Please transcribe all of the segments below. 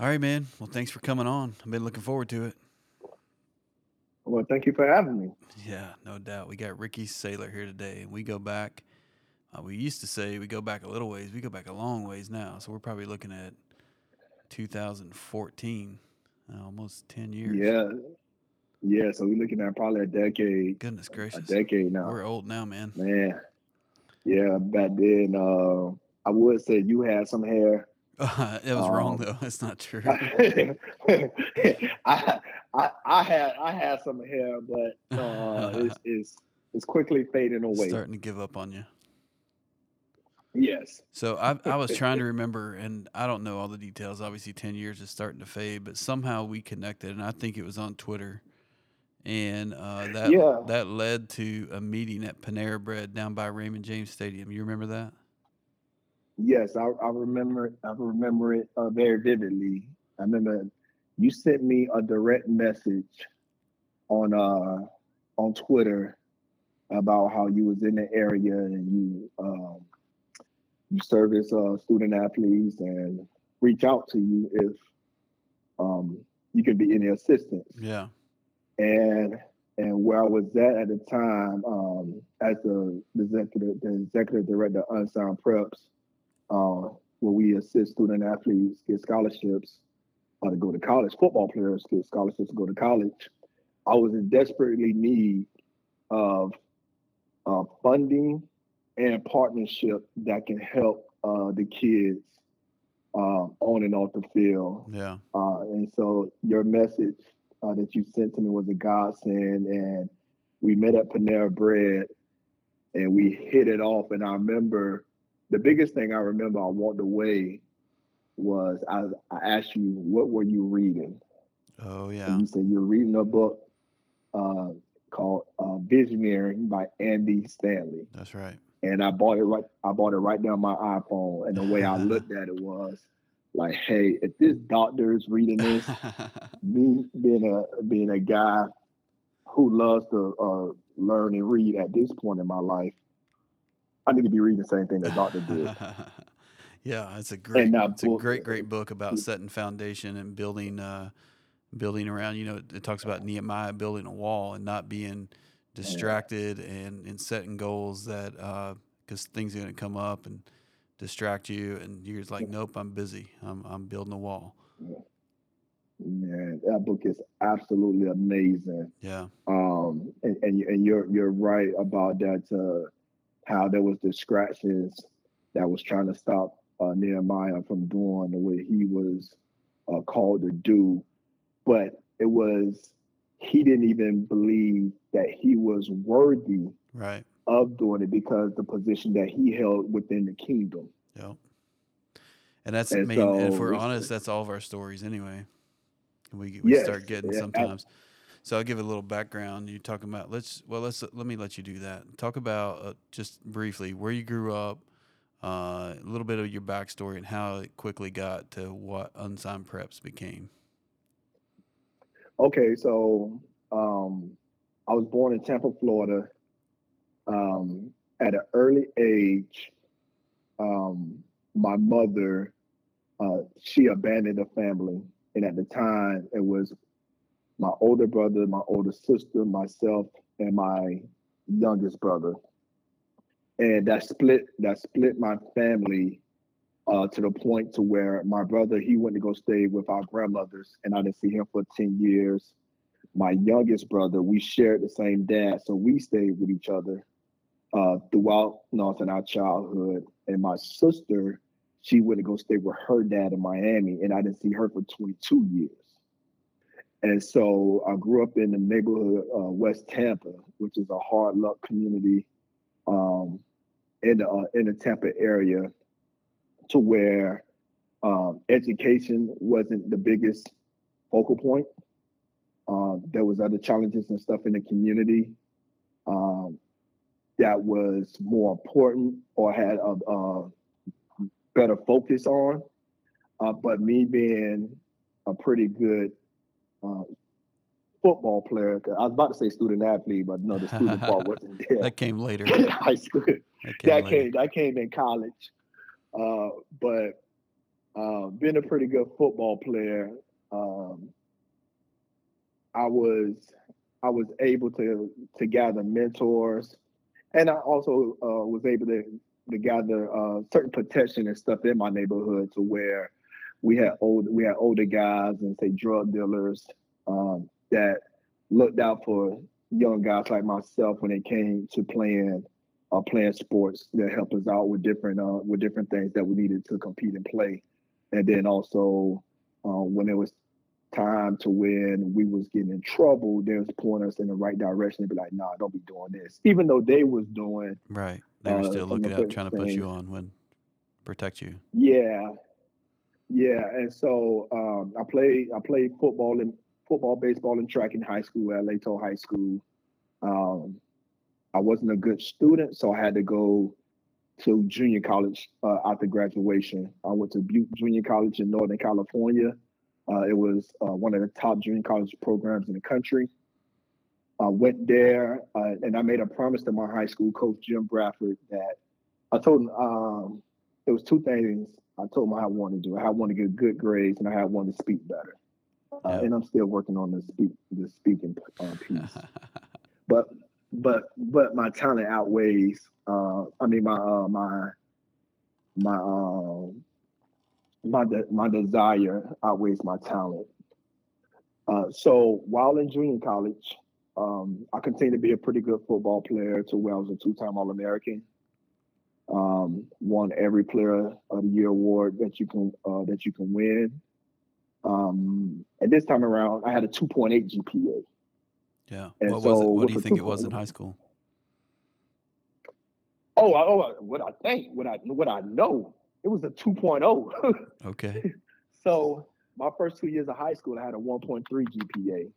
All right, man. Well, thanks for coming on. I've been looking forward to it. Well, thank you for having me. Yeah, no doubt. We got Ricky Sailor here today, and we go back. Uh, we used to say we go back a little ways. We go back a long ways now. So we're probably looking at 2014, uh, almost 10 years. Yeah, yeah. So we're looking at probably a decade, Goodness gracious. a decade now. We're old now, man. Man, yeah. Back then, uh, I would say you had some hair. it was wrong, Um, though. That's not true. I, I, I had, I had some hair, but uh, it's, it's, it's quickly fading away. Starting to give up on you. Yes. So I, I was trying to remember, and I don't know all the details. Obviously, 10 years is starting to fade, but somehow we connected, and I think it was on Twitter. And uh, that Yeah. that led to a meeting at Panera Bread down by Raymond James Stadium. You remember that? Yes, I, I remember. I remember it uh, very vividly. I remember you sent me a direct message on uh on Twitter about how you was in the area and you um you service uh student athletes and reach out to you if um you could be any assistance Yeah. and and where I was at at the time, um, as the, the executive the executive director of Unsigned Preps, uh, where we assist student athletes get scholarships uh, to go to college, football players get scholarships to go to college. I was in desperately need of uh, funding and partnership that can help uh, the kids uh, on and off the field. Yeah. Uh, and so your message uh, that you sent to me was a godsend. And we met at Panera Bread and we hit it off. And I remember the biggest thing I remember I walked away was I, I asked you, what were you reading? Oh, yeah. And you said you're reading a book uh, called uh, Visioneering by Andy Stanley. That's right. And I bought it right. I bought it right down my iPhone. And the way I looked at it was like, hey, if this doctor is reading this, me being a being a guy who loves to uh, learn and read at this point in my life, I need to be reading the same thing the doctor did. yeah, it's a great, that it's a great, great book about setting foundation and building, uh, building around. You know, it, it talks about Nehemiah building a wall and not being distracted and and setting goals that because things are going to come up and distract you, and you're just like, nope, I'm busy. I'm I'm building a wall. Man, that book is absolutely amazing. Yeah, Um, and, and and you're you're right about that. Uh, how there was distractions that was trying to stop uh, Nehemiah from doing the way he was uh, called to do, but it was he didn't even believe that he was worthy right. of doing it because the position that he held within the kingdom. Yep. And that's, I And mean, if we're honest, that's all of our stories anyway. We, we Yes, start getting yeah, sometimes. So I'll give a little background. You're talking about, let's, well, let's, let me let you do that. Talk about uh, just briefly where you grew up, uh, a little bit of your backstory and how it quickly got to what Unsigned Preps became. Okay, so um, I was born in Tampa, Florida. Um, at an early age, um, my mother uh, she abandoned the family, and at the time it was my older brother, my older sister, myself, and my youngest brother, and that split that split my family uh, to the point to where my brother he went to go stay with our grandmothers, and I didn't see him for ten years. My youngest brother, we shared the same dad, so we stayed with each other uh, throughout you know, our childhood. And my sister, she went to go stay with her dad in Miami, and I didn't see her for 22 years. And so I grew up in the neighborhood uh, West Tampa, which is a hard luck community um, in the uh, in the Tampa area, to where um, education wasn't the biggest focal point. Um, there was other challenges and stuff in the community um, that was more important or had a, a better focus on. Uh, but me being a pretty good uh, football player. I was about to say student athlete, but no, the student part wasn't there. That came later. high school That came that came that came in college. Uh, but uh, being a pretty good football player, um, I was I was able to to gather mentors, and I also uh, was able to to gather uh, certain protection and stuff in my neighborhood to where we had old we had older guys and say drug dealers um, that looked out for young guys like myself when it came to playing uh, playing sports that helped us out with different uh, with different things that we needed to compete and play, and then also uh, when it was time to when we was getting in trouble, they was pointing us in the right direction and be like, nah, don't be doing this. Even though they was doing Right. They were uh, still looking out, trying to put you on when protect you. Yeah. Yeah. And so um, I played I played football and football, baseball, and track in high school at Leto High School. Um, I wasn't a good student, so I had to go to junior college uh, after graduation. I went to Butte Junior College in Northern California. Uh, it was uh, one of the top junior college programs in the country. I went there uh, and I made a promise to my high school coach, Jim Bradford, that I told him um, it was two things I told him I wanted to do. I wanted to get good grades and I wanted to speak better. Uh, Yeah. And I'm still working on the speak the speaking uh, piece but but but my talent outweighs uh i mean my uh my my um my de- my desire outweighs my talent uh so while in junior college um i continued to be a pretty good football player to where i was a two-time all-american um won every player of the year award that you can uh that you can win um and this time around i had a 2.8 gpa yeah. And What was it? What do you think it was in high school? Oh, oh, what I think, what I what I know, it was a 2.0. Okay. so my first two years of high school, I had a 1.3 GPA,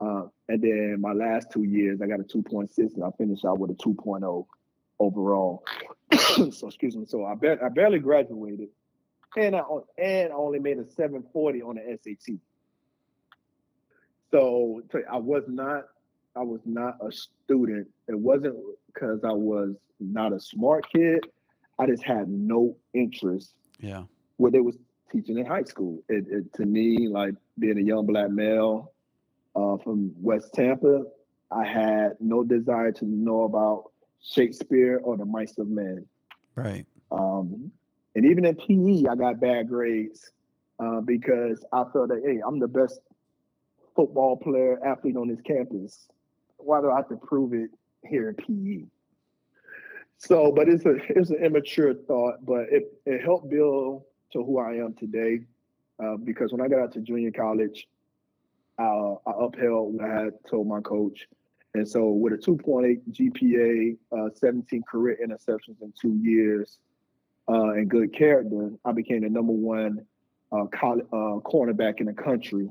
uh, and then my last two years, I got a 2.6, and I finished out with a 2.0 overall. so excuse me. So I bet I barely graduated, and I and I only made a 740 on the SAT. So so I was not I was not a student. It wasn't because I was not a smart kid. I just had no interest Yeah. what they was teaching in high school. It, it to me, like being a young black male uh, from West Tampa, I had no desire to know about Shakespeare or the Mice of Men. Right. Um, and even in PE, I got bad grades uh, because I felt that hey, I'm the best football player athlete on this campus. Why do I have to prove it here in PE? So, but it's a it's an immature thought, but it it helped build to who I am today. Uh, because when I got out to junior college, uh, I upheld what I had told my coach. And so, with a 2.8 GPA, uh, 17 career interceptions in two years, uh, and good character, I became the number one uh, college, uh, cornerback in the country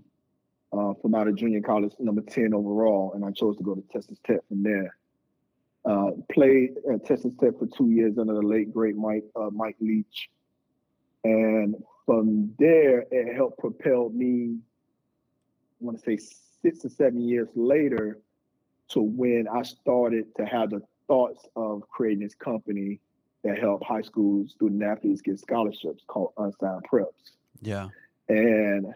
uh, from out of junior college, number 10 overall. And I chose to go to Texas Tech from there. Uh, played at Texas Tech for two years under the late great Mike Mike Leach, and from there it helped propel me. I want to say six or seven years later to when I started to have the thoughts of creating this company that help high school student athletes get scholarships called Unsigned Preps. Yeah. And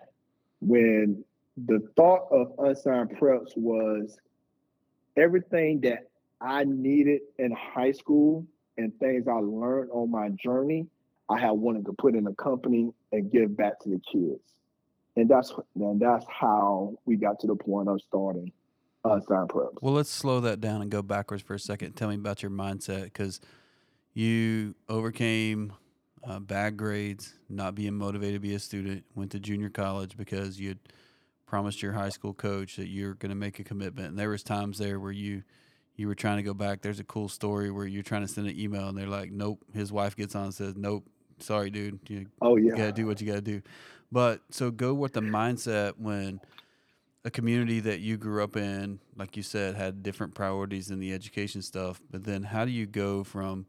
when the thought of unsigned preps was everything that I needed in high school and things I learned on my journey, I had wanted to put in a company and give back to the kids. And that's and that's how we got to the point of starting unsigned preps. Well, let's slow that down and go backwards for a second. Tell me about your mindset because you overcame uh, bad grades, not being motivated to be a student, went to junior college because you had promised your high school coach that you're going to make a commitment. And there was times there where you you were trying to go back. There's a cool story where you're trying to send an email and they're like, "Nope." His wife gets on and says, "Nope, sorry, dude. You oh you yeah. got to do what you got to do." But so go with the mindset when a community that you grew up in, like you said, had different priorities in the education stuff. But then how do you go from,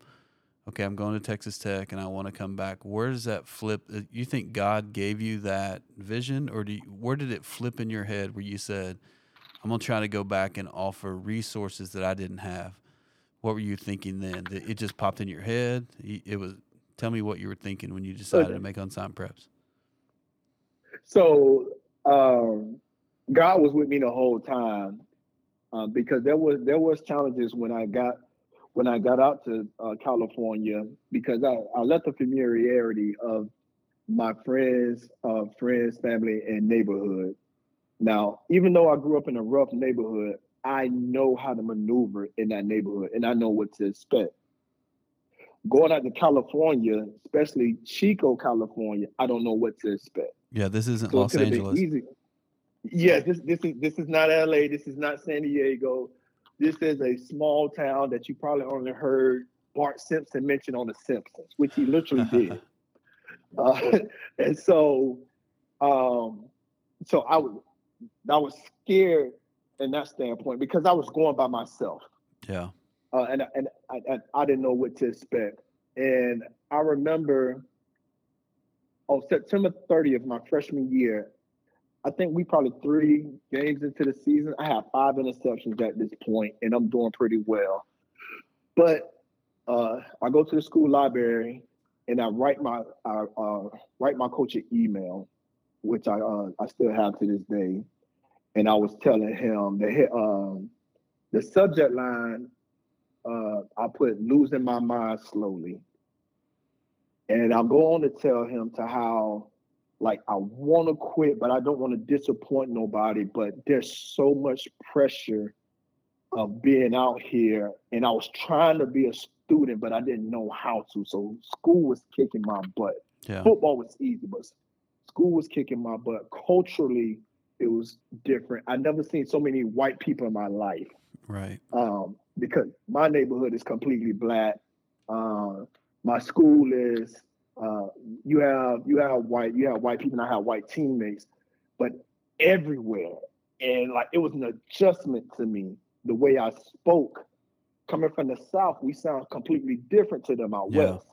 okay, I'm going to Texas Tech and I want to come back? Where does that flip? uh, You think God gave you that vision, or do you, where did it flip in your head where you said, I'm going to try to go back and offer resources that I didn't have? What were you thinking then? It just popped in your head? It was Tell me what you were thinking when you decided to make unsigned preps. So um, God was with me the whole time uh, because there was there was challenges when I got when I got out to uh, California because I, I left the familiarity of my friends, uh, friends, family, and neighborhood. Now, even though I grew up in a rough neighborhood, I know how to maneuver in that neighborhood and I know what to expect. Going out to California, especially Chico, California, I don't know what to expect. Yeah, this isn't so Los Angeles. Yeah, this this is this is not LA. This is not San Diego. This is a small town that you probably only heard Bart Simpson mention on The Simpsons, which he literally did. Uh, and so, um, so I was I was scared in that standpoint because I was going by myself. Yeah. Uh, and and I, and I didn't know what to expect. And I remember on September 30th, my freshman year, I think we probably three games into the season. I have five interceptions at this point, and I'm doing pretty well. But uh, I go to the school library and I write my I uh, write my coach an email, which I uh, I still have to this day. And I was telling him that um, the subject line uh, I put losing my mind slowly. And I'm going to tell him to how like I want to quit, but I don't want to disappoint nobody. But there's so much pressure of being out here, and I was trying to be a student, but I didn't know how to. So school was kicking my butt. Yeah. Football was easy, but school was kicking my butt. Culturally, it was different. I never seen so many white people in my life. Right. Um, because my neighborhood is completely black. Uh, my school is uh, you have you have white you have white people and I have white teammates, but everywhere and like it was an adjustment to me the way I spoke. Coming from the south, we sound completely different to them out yeah. west.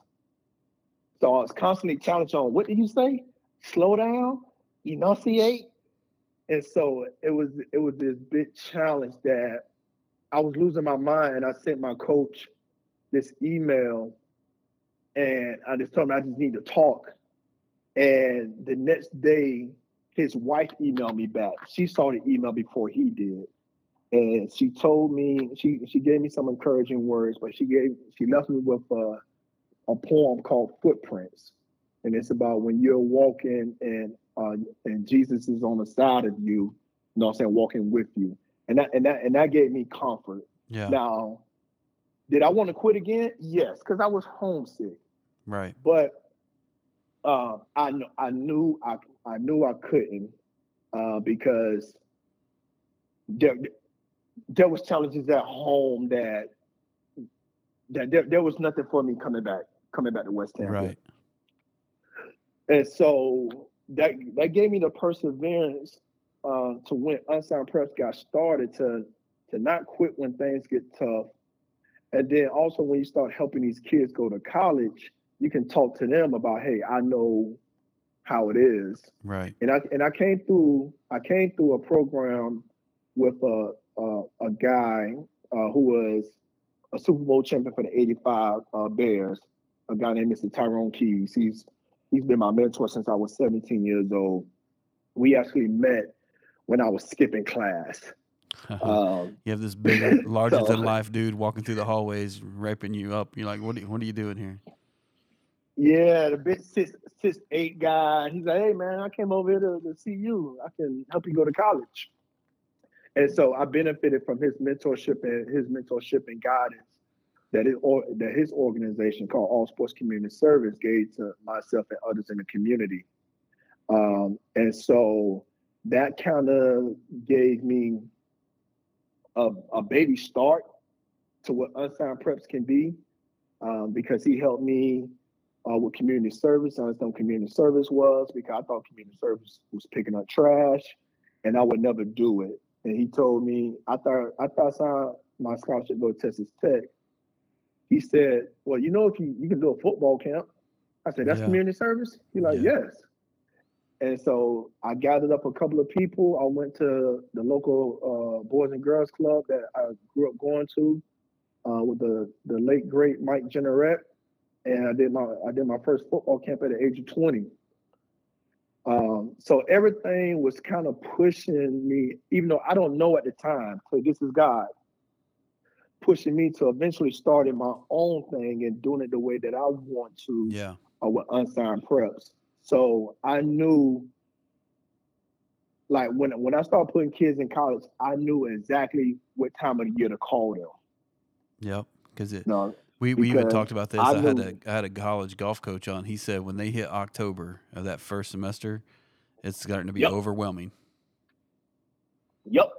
So I was constantly challenged on what did you say? Slow down, enunciate. And so it was it was this big challenge that I was losing my mind and I sent my coach this email and I just told him I just need to talk. And the next day, his wife emailed me back. She saw the email before he did. And she told me, she she gave me some encouraging words, but she gave she left me with a, a poem called Footprints. And it's about when you're walking and uh, and Jesus is on the side of you, you know I'm saying, walking with you. And that and that and that gave me comfort. Yeah. Now, did I want to quit again? Yes, because I was homesick. Right. But uh, I I knew I I knew I couldn't uh, because there there was challenges at home that that there, there was nothing for me coming back coming back to West Tampa. Right. And so that that gave me the perseverance uh, to when unsigned Preps got started to to not quit when things get tough, and then also when you start helping these kids go to college, you can talk to them about, hey, I know how it is. Right. And I and I came through I came through a program with a a, a guy uh, who was a Super Bowl champion for the '85 uh, Bears. A guy named Mr. Tyrone Keys. He's he's been my mentor since I was 17 years old. We actually met when I was skipping class. Um, you have this big, larger so, than life dude walking through the hallways, raping you up. You're like, what? Are, what are you doing here? Yeah, the big six six eight guy. He's like, hey man, I came over here to, to see you. I can help you go to college. And so I benefited from his mentorship and his mentorship and guidance that it or that his organization called All Sports Community Service gave to myself and others in the community. Um, and so that kind of gave me a, a baby start to what unsigned preps can be um, because he helped me uh, with community service. I understand what community service was because I thought community service was picking up trash, and I would never do it. And he told me I thought I thought I signed my scholarship go to Texas Tech. He said, "Well, you know, if you you can do a football camp." I said, "That's yeah. community service." He's like, yeah. "Yes." And so I gathered up a couple of people. I went to the local uh, Boys and Girls Club that I grew up going to uh, with the the late great Mike Jenneret and I did my I did my first football camp at the age of 20. Um, so everything was kind of pushing me, even though I don't know at the time. So this is God pushing me to eventually starting my own thing and doing it the way that I want to. Yeah. Uh, with unsigned preps. So I knew, like when when I started putting kids in college, I knew exactly what time of the year to call them. Yep. Because it. No, We, we even talked about this. I I, had a I had a college golf coach on. He said when they hit October of that first semester, it's starting to be Yep. overwhelming. Yep.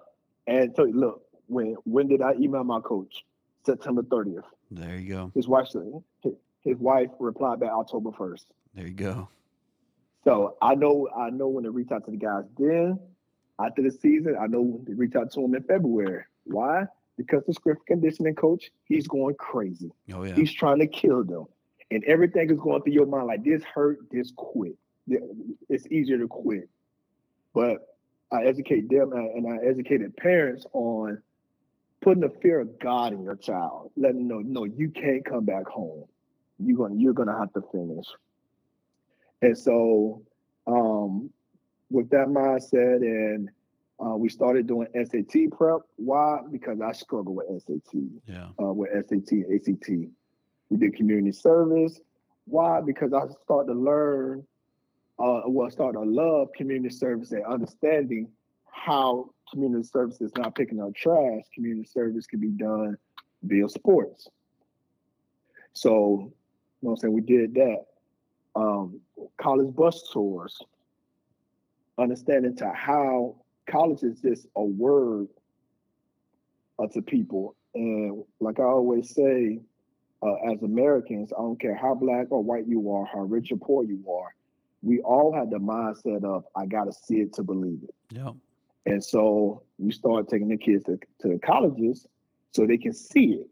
And so look, when when did I email my coach? September 30th. There you go. His wife said his, his wife replied back October 1st. There you go. So I know I know when to reach out to the guys then. After the season, I know when to reach out to them in February. Why? Because the script conditioning coach, he's going crazy. Oh yeah. He's trying to kill them. And everything is going through your mind like this hurt, this quit. It's easier to quit. But I educate them and I educated parents on putting the fear of God in your child, letting them know, no, you can't come back home. You're gonna you're gonna have to finish. And so um with that mindset and uh, we started doing SAT prep. Why? Because I struggle with SAT yeah. uh, with SAT and ACT. We did community service. Why? Because I start to learn, uh, well, start to love community service and understanding how community service is not picking up trash. Community service can be done via sports. So, you know what I'm saying? We did that. Um, college bus tours, understanding to how college is just a word uh, to people. And like I always say, uh, as Americans, I don't care how black or white you are, how rich or poor you are, we all have the mindset of I gotta see it to believe it. Yep. And so we start taking the kids to, to colleges so they can see it.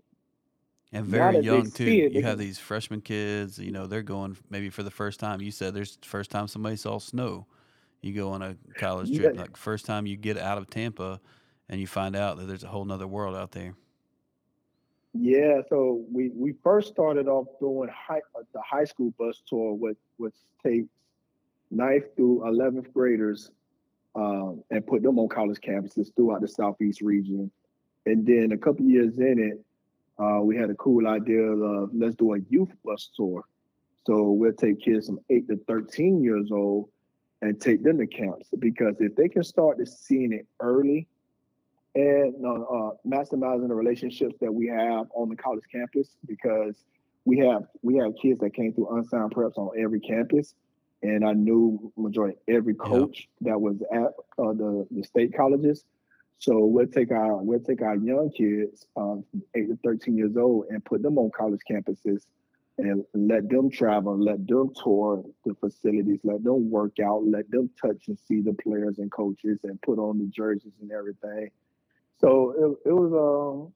And very young too. it, You have these freshman kids. You know they're going maybe for the first time. You said there's the first time somebody saw snow. You go on a college trip, Yeah. like first time you get out of Tampa, and you find out that there's a whole nother world out there. Yeah, so we we first started off doing high, uh, the high school bus tour, which which takes ninth through eleventh graders um, and put them on college campuses throughout the southeast region. And then a couple years in it, uh, we had a cool idea of let's do a youth bus tour. So we'll take kids from eight to thirteen years old and take them to camps because if they can start to seeing it early and uh, maximizing the relationships that we have on the college campus because we have we have kids that came through unsigned preps on every campus and i knew majority every coach that was at uh, the, the state colleges. So we'll take our we'll take our young kids um, 8 to 13 years old and put them on college campuses and let them travel let them tour the facilities let them work out let them touch and see the players and coaches and put on the jerseys and everything so it, it was um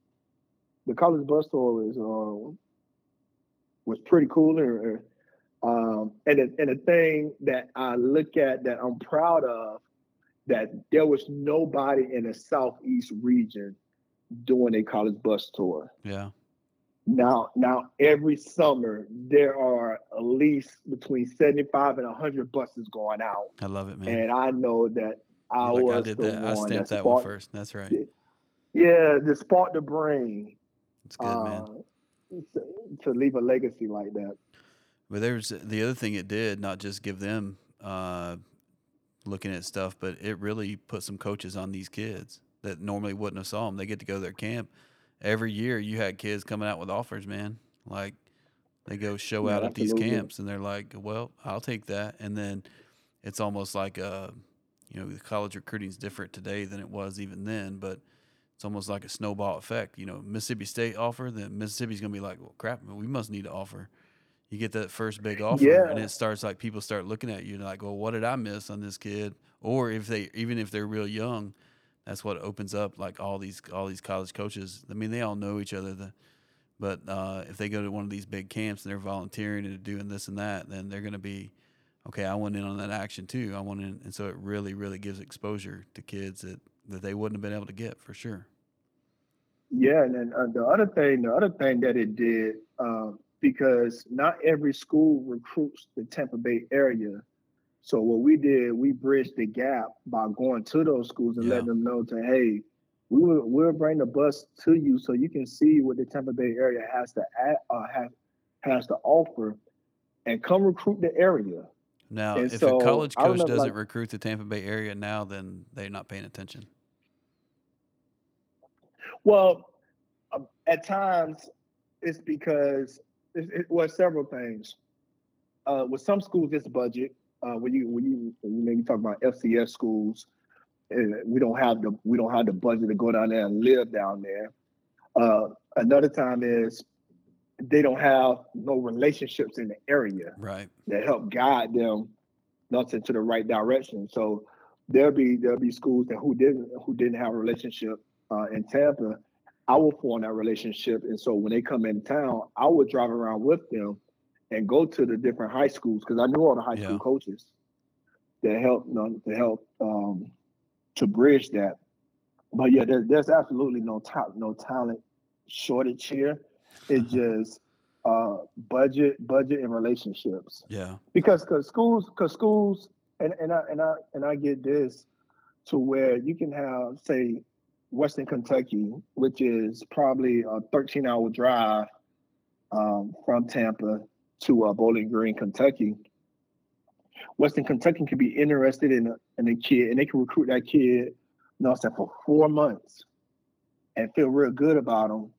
the college bus tour was um was pretty cool and um and the, and the thing that I look at that I'm proud of that there was nobody in the southeast region doing a college bus tour. Yeah. Now now every summer there are at least between 75 and 100 buses going out I love it, man. and I know that I like I was did the that. I one stamped that that one first. That's right. Yeah, to spark the brain It's good, man. uh, to, to leave a legacy like that. But there's the other thing it did, not just give them uh, looking at stuff, but it really put some coaches on these kids that normally wouldn't have saw them. They get to go to their camp every year. You had kids coming out with offers, man. Like they go show Yeah, out at these camps, and they're like, "Well, I'll take that." And then it's almost like uh, you know, the college recruiting is different today than it was even then, but. It's almost like a snowball effect. You know, Mississippi State offer, then Mississippi's gonna be like, "Well, crap, we must need to offer." you get that first big offer and it starts like people start looking at you and like well what did i miss on this kid or if they even if they're real young that's what opens up like all these all these college coaches i mean they all know each other the, but uh, if they go to one of these big camps and they're volunteering and doing this and that then they're going to be okay i went in on that action too i went in and so it really really gives exposure to kids that that they wouldn't have been able to get for sure Yeah, and then uh, the other thing, the other thing that it did, um, because not every school recruits the Tampa Bay area. So what we did, we bridged the gap by going to those schools and Yeah. letting them know to hey, we will we'll bring the bus to you so you can see what the Tampa Bay area has to add, uh, has has to offer, and come recruit the area. Now, And if so, a college coach doesn't like- recruit the Tampa Bay area now, then they're not paying attention. Well, um, at times it's because it, it was several things. Uh, with some schools, it's budget. Uh, when you when you when you maybe talk about FCS schools, uh, we don't have the we don't have the budget to go down there and live down there. Uh, another time is they don't have no relationships in the area Right. that help guide them not into the right direction. So there'll be there'll be schools that who didn't who didn't have a relationship uh, in Tampa. I will form that relationship, and so when they come in town, I would drive around with them and go to the different high schools because I knew all the high Yeah. school coaches that help you know, to help um, to bridge that. But yeah, there, there's absolutely no top no talent shortage here. It's just uh, budget, budget, and relationships Yeah. because because schools because schools and and I and I and I get this to where you can have say Western Kentucky, which is probably a 13 hour drive um, from Tampa to uh, Bowling Green, Kentucky. Western Kentucky could be interested in a, in a kid, and they can recruit that kid, you know, I'm saying, for four months, and feel real good about him.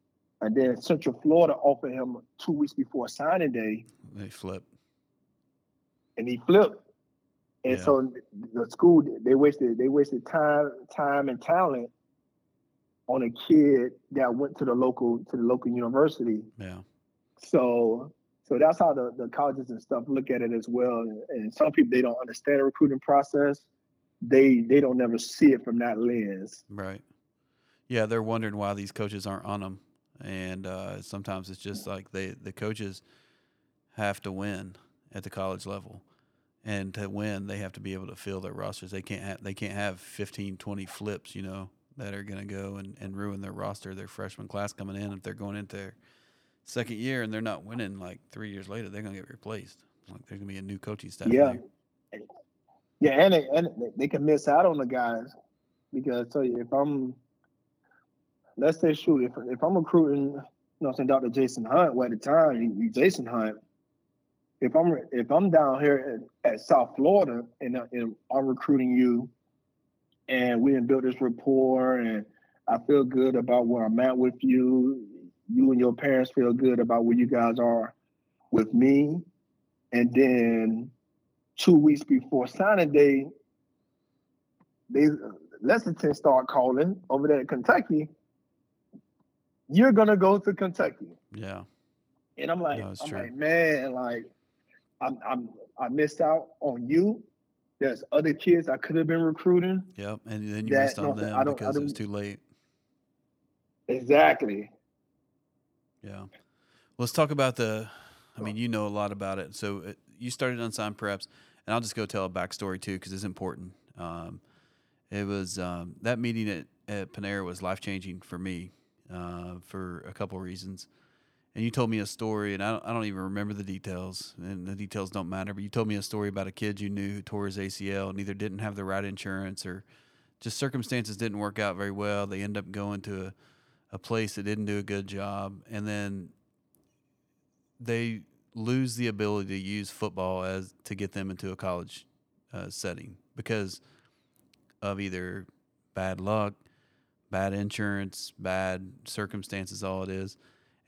And then Central Florida offered him two weeks before signing day, They flip. and he flipped. And Yeah. so the school they wasted they wasted time time and talent on a kid that went to the local to the local university. Yeah. So so that's how the, the colleges and stuff look at it as well. And, and some people they don't understand the recruiting process. They they don't never see it from that lens. Right. Yeah, they're wondering why these coaches aren't on them, and uh, sometimes it's just like they the coaches have to win at the college level, and to win they have to be able to fill their rosters. They can't have they can't have 15, 20 flips, you know, that are going to go and, and ruin their roster, their freshman class coming in. If they're going into second year and they're not winning, like three years later, they're going to get replaced. Like there's going to be a new coaching staff. Yeah. there. Yeah, and they, and they- they can miss out on the guys because I tell you if I'm, let's say shoot if if I'm recruiting, you know, I'm saying Dr. Jason Hunt, well at the time Jason Hunt. If I'm if I'm down here at, at South Florida and, uh, and I'm recruiting you, and we didn't build this rapport, and I feel good about where I'm at with you. You and your parents feel good about where you guys are with me, and then two weeks before signing day, they Lexington start calling over there in Kentucky. You're gonna go to Kentucky, Yeah. and I'm like, No, I'm true. like, man, like, I'm, I'm, I missed out on you. There's other kids I could have been recruiting. Yep. And then you That- missed on no, them I don't- I because it was too late. Exactly. Yeah. Let's talk about the. I mean, you know a lot about it. So uh you started unsigned preps, and I'll just go tell a backstory too because it's important. Um, it was um, that meeting at, at Panera was life changing for me uh, for a couple reasons. And you told me a story, and I don't, I don't even remember the details, and the details don't matter. But you told me a story about a kid you knew who tore his ACL and either didn't have the right insurance or just circumstances didn't work out very well. They end up going to a, a place that didn't do a good job, and then they lose the ability to use football as to get them into a college uh, setting because of either bad luck, bad insurance, bad circumstances. All it is,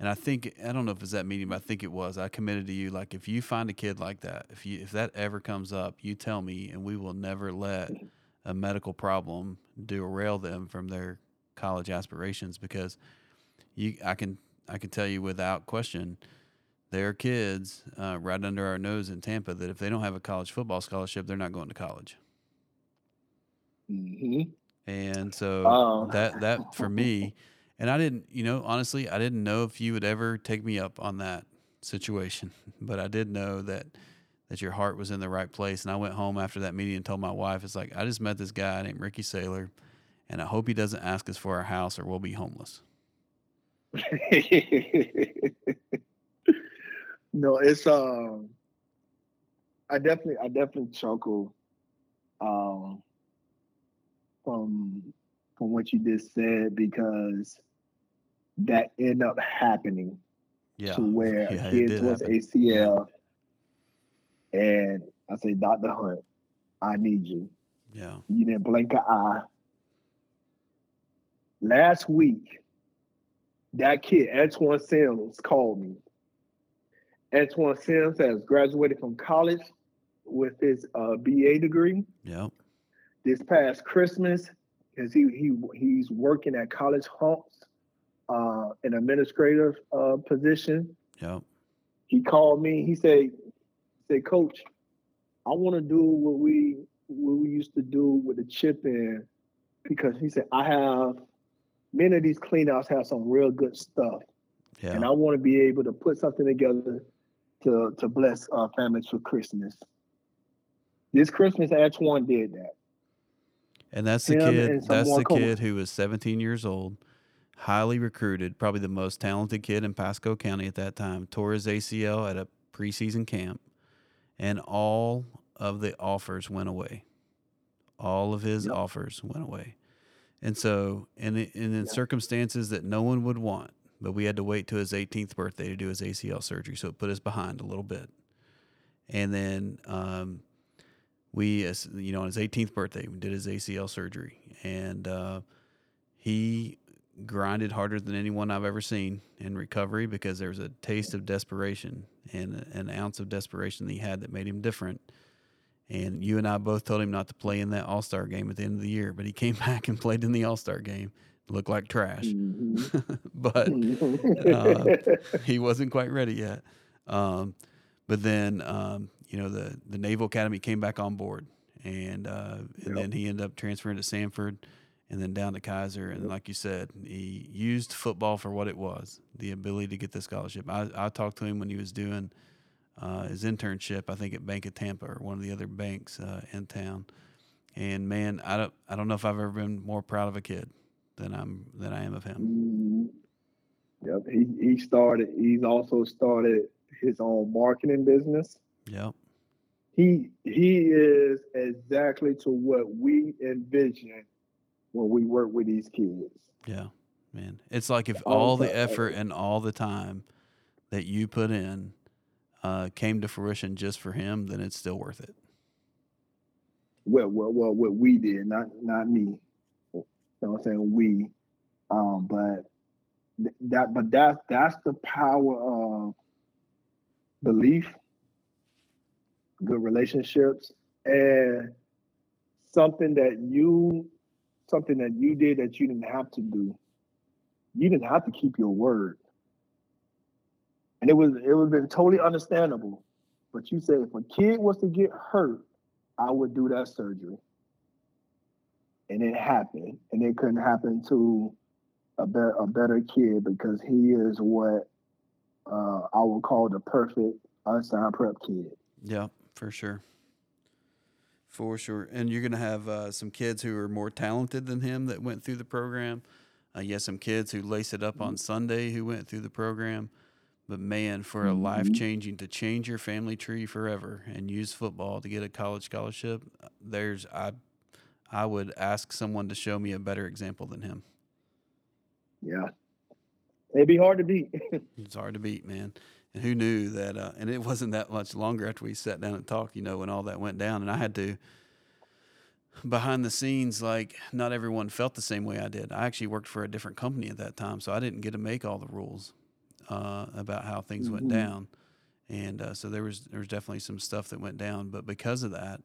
and I think I don't know if it's that meeting, but I think it was. I committed to you like if you find a kid like that, if you if that ever comes up, you tell me, and we will never let a medical problem derail them from their college aspirations because you I can I can tell you without question there are kids uh, right under our nose in Tampa that if they don't have a college football scholarship, they're not going to college. hmm And so Um, that that for me, and I didn't, you know, honestly, I didn't know if you would ever take me up on that situation, but I did know that that your heart was in the right place. And I went home after that meeting and told my wife, "It's like I just met this guy named Ricky Sailor, and I hope he doesn't ask us for our house or we'll be homeless." No, it's um. I definitely, I definitely chuckle, um, from from what you just said because that ended up happening Yeah. to where Yeah, it was happen. ACL, and I say, Doctor Hunt, I need you. Yeah. You didn't blink an eye. Last week, that kid, Antoine Sims, called me. Antoine Sims has graduated from college with his uh, BA degree. Yep. This past Christmas, because he, he he's working at College Hunks, uh, an administrative uh, position. Yep. He called me. He said, "Say, Coach, I want to do what we what we used to do with the chip in, because he said I have many of these cleanouts have some real good stuff, Yeah. and I want to be able to put something together to to bless our families for Christmas. This Christmas, Antoine did that. And that's the Him kid. That's the kid who was 17 years old, highly recruited, probably the most talented kid in Pasco County at that time. Tore his ACL at a preseason camp, and all of the offers went away. All of his Yep. offers went away, and so, and, and in Yep. circumstances that no one would want, but we had to wait to his 18th birthday to do his ACL surgery, so it put us behind a little bit. And then um, we, you know, on his 18th birthday, we did his ACL surgery, and uh, he grinded harder than anyone I've ever seen in recovery because there was a taste of desperation and an ounce of desperation that he had that made him different. And you and I both told him not to play in that All Star game at the end of the year, but he came back and played in the All Star game. Looked like trash, Mhm. but uh, he wasn't quite ready yet. Um, but then, um, you know, the the Naval Academy came back on board, and uh, and Yep. then he ended up transferring to Sanford, and then down to Keiser. And like you said, he used football for what it was: the ability to get the scholarship. I, I talked to him when he was doing his internship, I think at Bank of Tampa or one of the other banks uh, in town. And man, I don't I don't know if I've ever been more proud of a kid than I'm than I am of him. Mhm. Yep, he he started. He's also started his own marketing business. Yep. He he is exactly to what we envision when we work with these kids. Yeah, man. It's like if All the effort and all the time that you put in uh, came to fruition just for him, then it's still worth it. Well, well, well, what we did, not not me. You know what I'm saying? We, um, but th- that, but that that's the power of belief, good relationships, and something that you, something that you did that you didn't have to do. You didn't have to keep your word, and it was it would have been totally understandable. But you said if a kid was to get hurt, I would do that surgery. And it happened. And it couldn't happen to a, be- a better kid because he is what uh, I would call the perfect unsigned prep kid. Yeah, for sure. For sure. And you're going to have uh, some kids who are more talented than him that went through the program. Uh, you have some kids who lace it up on Sunday who went through the program. But man, for a life changing to change your family tree forever and use football to get a college scholarship, uh, there's I I would ask someone to show me a better example than him. Yeah. It'd be hard to beat. It's hard to beat, man. And who knew that? Uh, and it wasn't that much longer after we sat down and talked, you know, when all that went down. And I had to, behind the scenes, like not everyone felt the same way I did. I actually worked for a different company at that time, so I didn't get to make all the rules uh, about how things went Mhm. down. And uh, so there was there was definitely some stuff that went down, but because of that,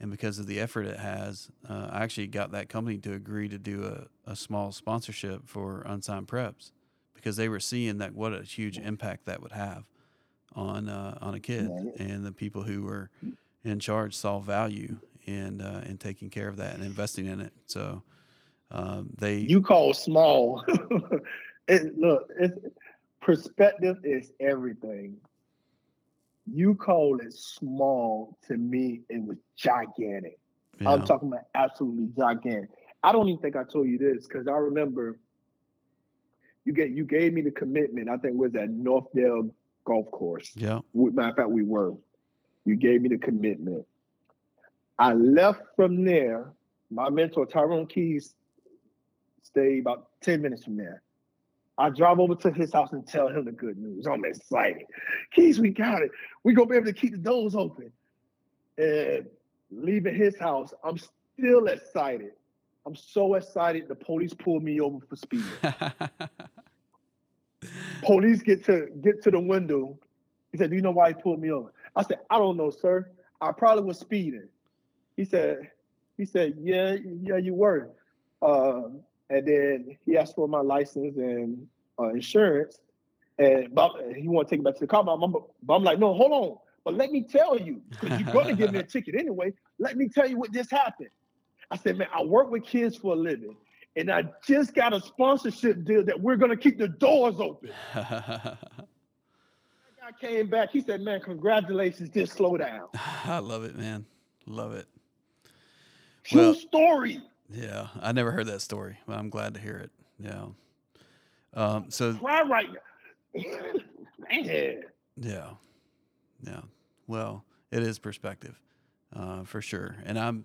and because of the effort it has, uh, I actually got that company to agree to do a, a small sponsorship for unsigned preps because they were seeing that what a huge impact that would have on uh, on a kid, and the people who were in charge saw value in uh, in taking care of that and investing in it. So um, they you call small. it, look, it's, perspective is everything. You call it small to me, it was gigantic. yeah, I'm talking about absolutely gigantic. I don't even think I told you this because I remember you get you gave me the commitment. I think it was at Northdale golf course. Yeah. Matter of fact, we were. You gave me the commitment. I left from there. My mentor, Tyrone Keys, stayed about 10 minutes from there. I drive over to his house and tell him the good news. I'm excited. Keys, we got it. we going to be able to keep the doors open. And leaving his house, I'm still excited. I'm so excited. The police pulled me over for speeding. police get to get to the window. He said, "Do you know why he pulled me over?" I said, "I don't know, sir. I probably was speeding." He said, "He said, yeah, yeah, you were." Uh, and then he asked for my license and uh, insurance, and but he want to take me back to the car. But I'm, but I'm like, "No, hold on. But let me tell you, because you're going to give me a ticket anyway. Let me tell you what just happened." I said, "Man, I work with kids for a living." And I just got a sponsorship deal that we're gonna keep the doors open. guy came back. He said, "Man, congratulations. Just slow down." I love it, man. Love it. True Well- story. Yeah, I never heard that story, but I'm glad to hear it. Yeah. Um, so Cry right now. Man. yeah, yeah. Well, it is perspective, uh, for sure. And I'm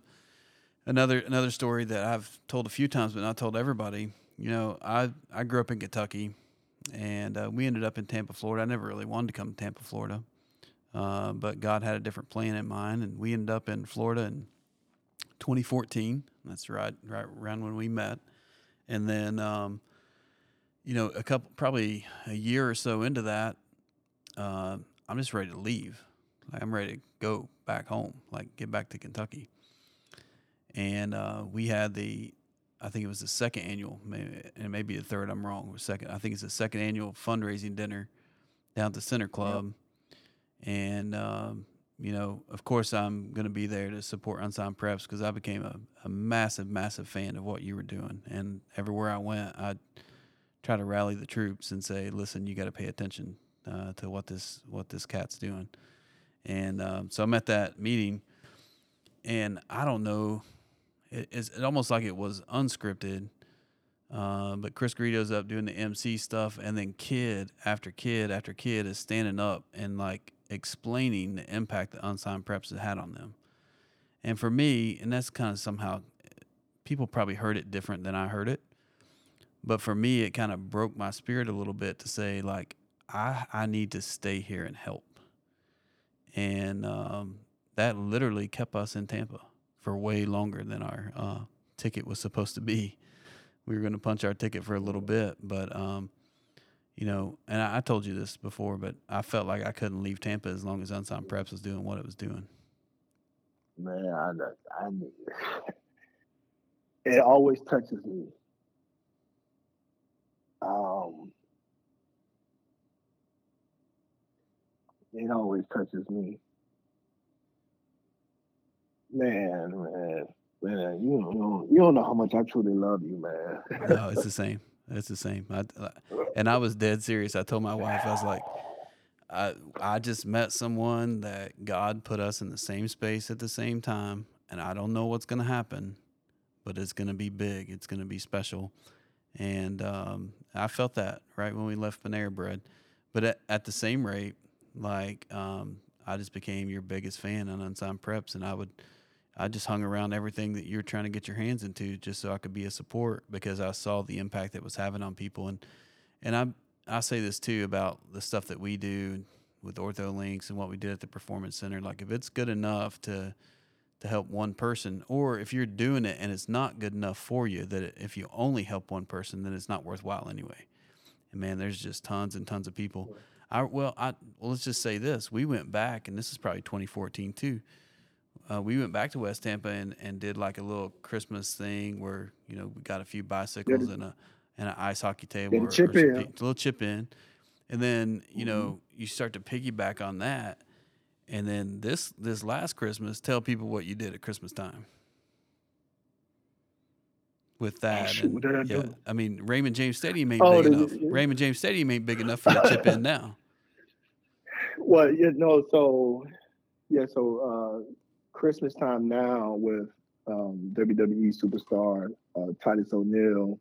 another another story that I've told a few times, but not told everybody. You know, I I grew up in Kentucky, and uh, we ended up in Tampa, Florida. I never really wanted to come to Tampa, Florida, uh, but God had a different plan in mind, and we ended up in Florida in 2014. That's right, right around when we met, and then. Um, you know, a couple, probably a year or so into that, uh, I'm just ready to leave. Like I'm ready to go back home, like get back to Kentucky. And uh, we had the, I think it was the second annual, maybe, and maybe the third. I'm wrong. It was second. I think it's the second annual fundraising dinner down at the Center Club. And um, you know, of course, I'm going to be there to support Unsigned Preps because I became a, a massive, massive fan of what you were doing. And everywhere I went, I try to rally the troops and say, "Listen, you got to pay attention uh, to what this what this cat's doing." And um, so I'm at that meeting, and I don't know, it, it's it almost like it was unscripted. Uh, but Chris Garrido's up doing the MC stuff, and then kid after kid after kid is standing up and like explaining the impact that unsigned preps has had on them. And for me, and that's kind of somehow people probably heard it different than I heard it but for me it kind of broke my spirit a little bit to say like i i need to stay here and help and um, that literally kept us in tampa for way longer than our uh, ticket was supposed to be we were going to punch our ticket for a little bit but um, you know and I, I told you this before but i felt like i couldn't leave tampa as long as unsigned preps was doing what it was doing Man, I, I, it always touches me. Um, it always touches me. Man, man, man, you don't know, you don't know how much I truly love you, man. no it's the same it's the same I, and i was dead serious i told my wife i was like I I just met someone that God put us in the same space at the same time, and I don't know what's going to happen, but it's going to be big. It's going to be special, and um, I felt that right when we left Panera Bread. But at, at the same rate, like um, I just became your biggest fan on Unsigned Preps, and I would. I just hung around everything that you're trying to get your hands into just so I could be a support because I saw the impact that was having on people and and I I say this too about the stuff that we do with OrthoLinks and what we did at the Performance Center. Like if it's good enough to to help one person, or if you're doing it and it's not good enough for you, that if you only help one person, then it's not worthwhile anyway. And man, there's just tons and tons of people. I well, I well, let's just say this: we went back, and this is probably 2014 too. Uh, we went back to West Tampa and, and did like a little Christmas thing where you know we got a few bicycles and a and an ice hockey table or, chip or in. a little chip in, and then you know you start to piggyback on that, and then this this last Christmas, tell people what you did at Christmas time. With that, shoot, and, I yeah, do? I mean Raymond James Stadium ain't Oh, big enough. you- Raymond James Stadium ain't big enough for to chip in now. Well, you know, so yeah, so uh Christmas time now with um WWE superstar uh Titus O'Neil,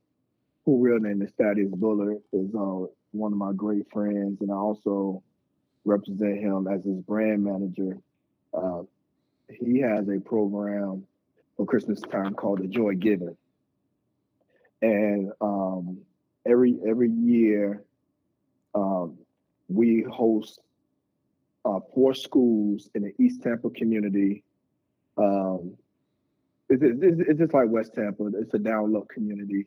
who real name is Thaddeus Bullard, is uh one of my great friends, and I also represent him as his brand manager. Uh, he has a program for Christmas time called the Joy Giving, and um, every every year um, we host uh, four schools in the East Tampa community. Um, it's, it's, it's just like West Tampa. It's a download community,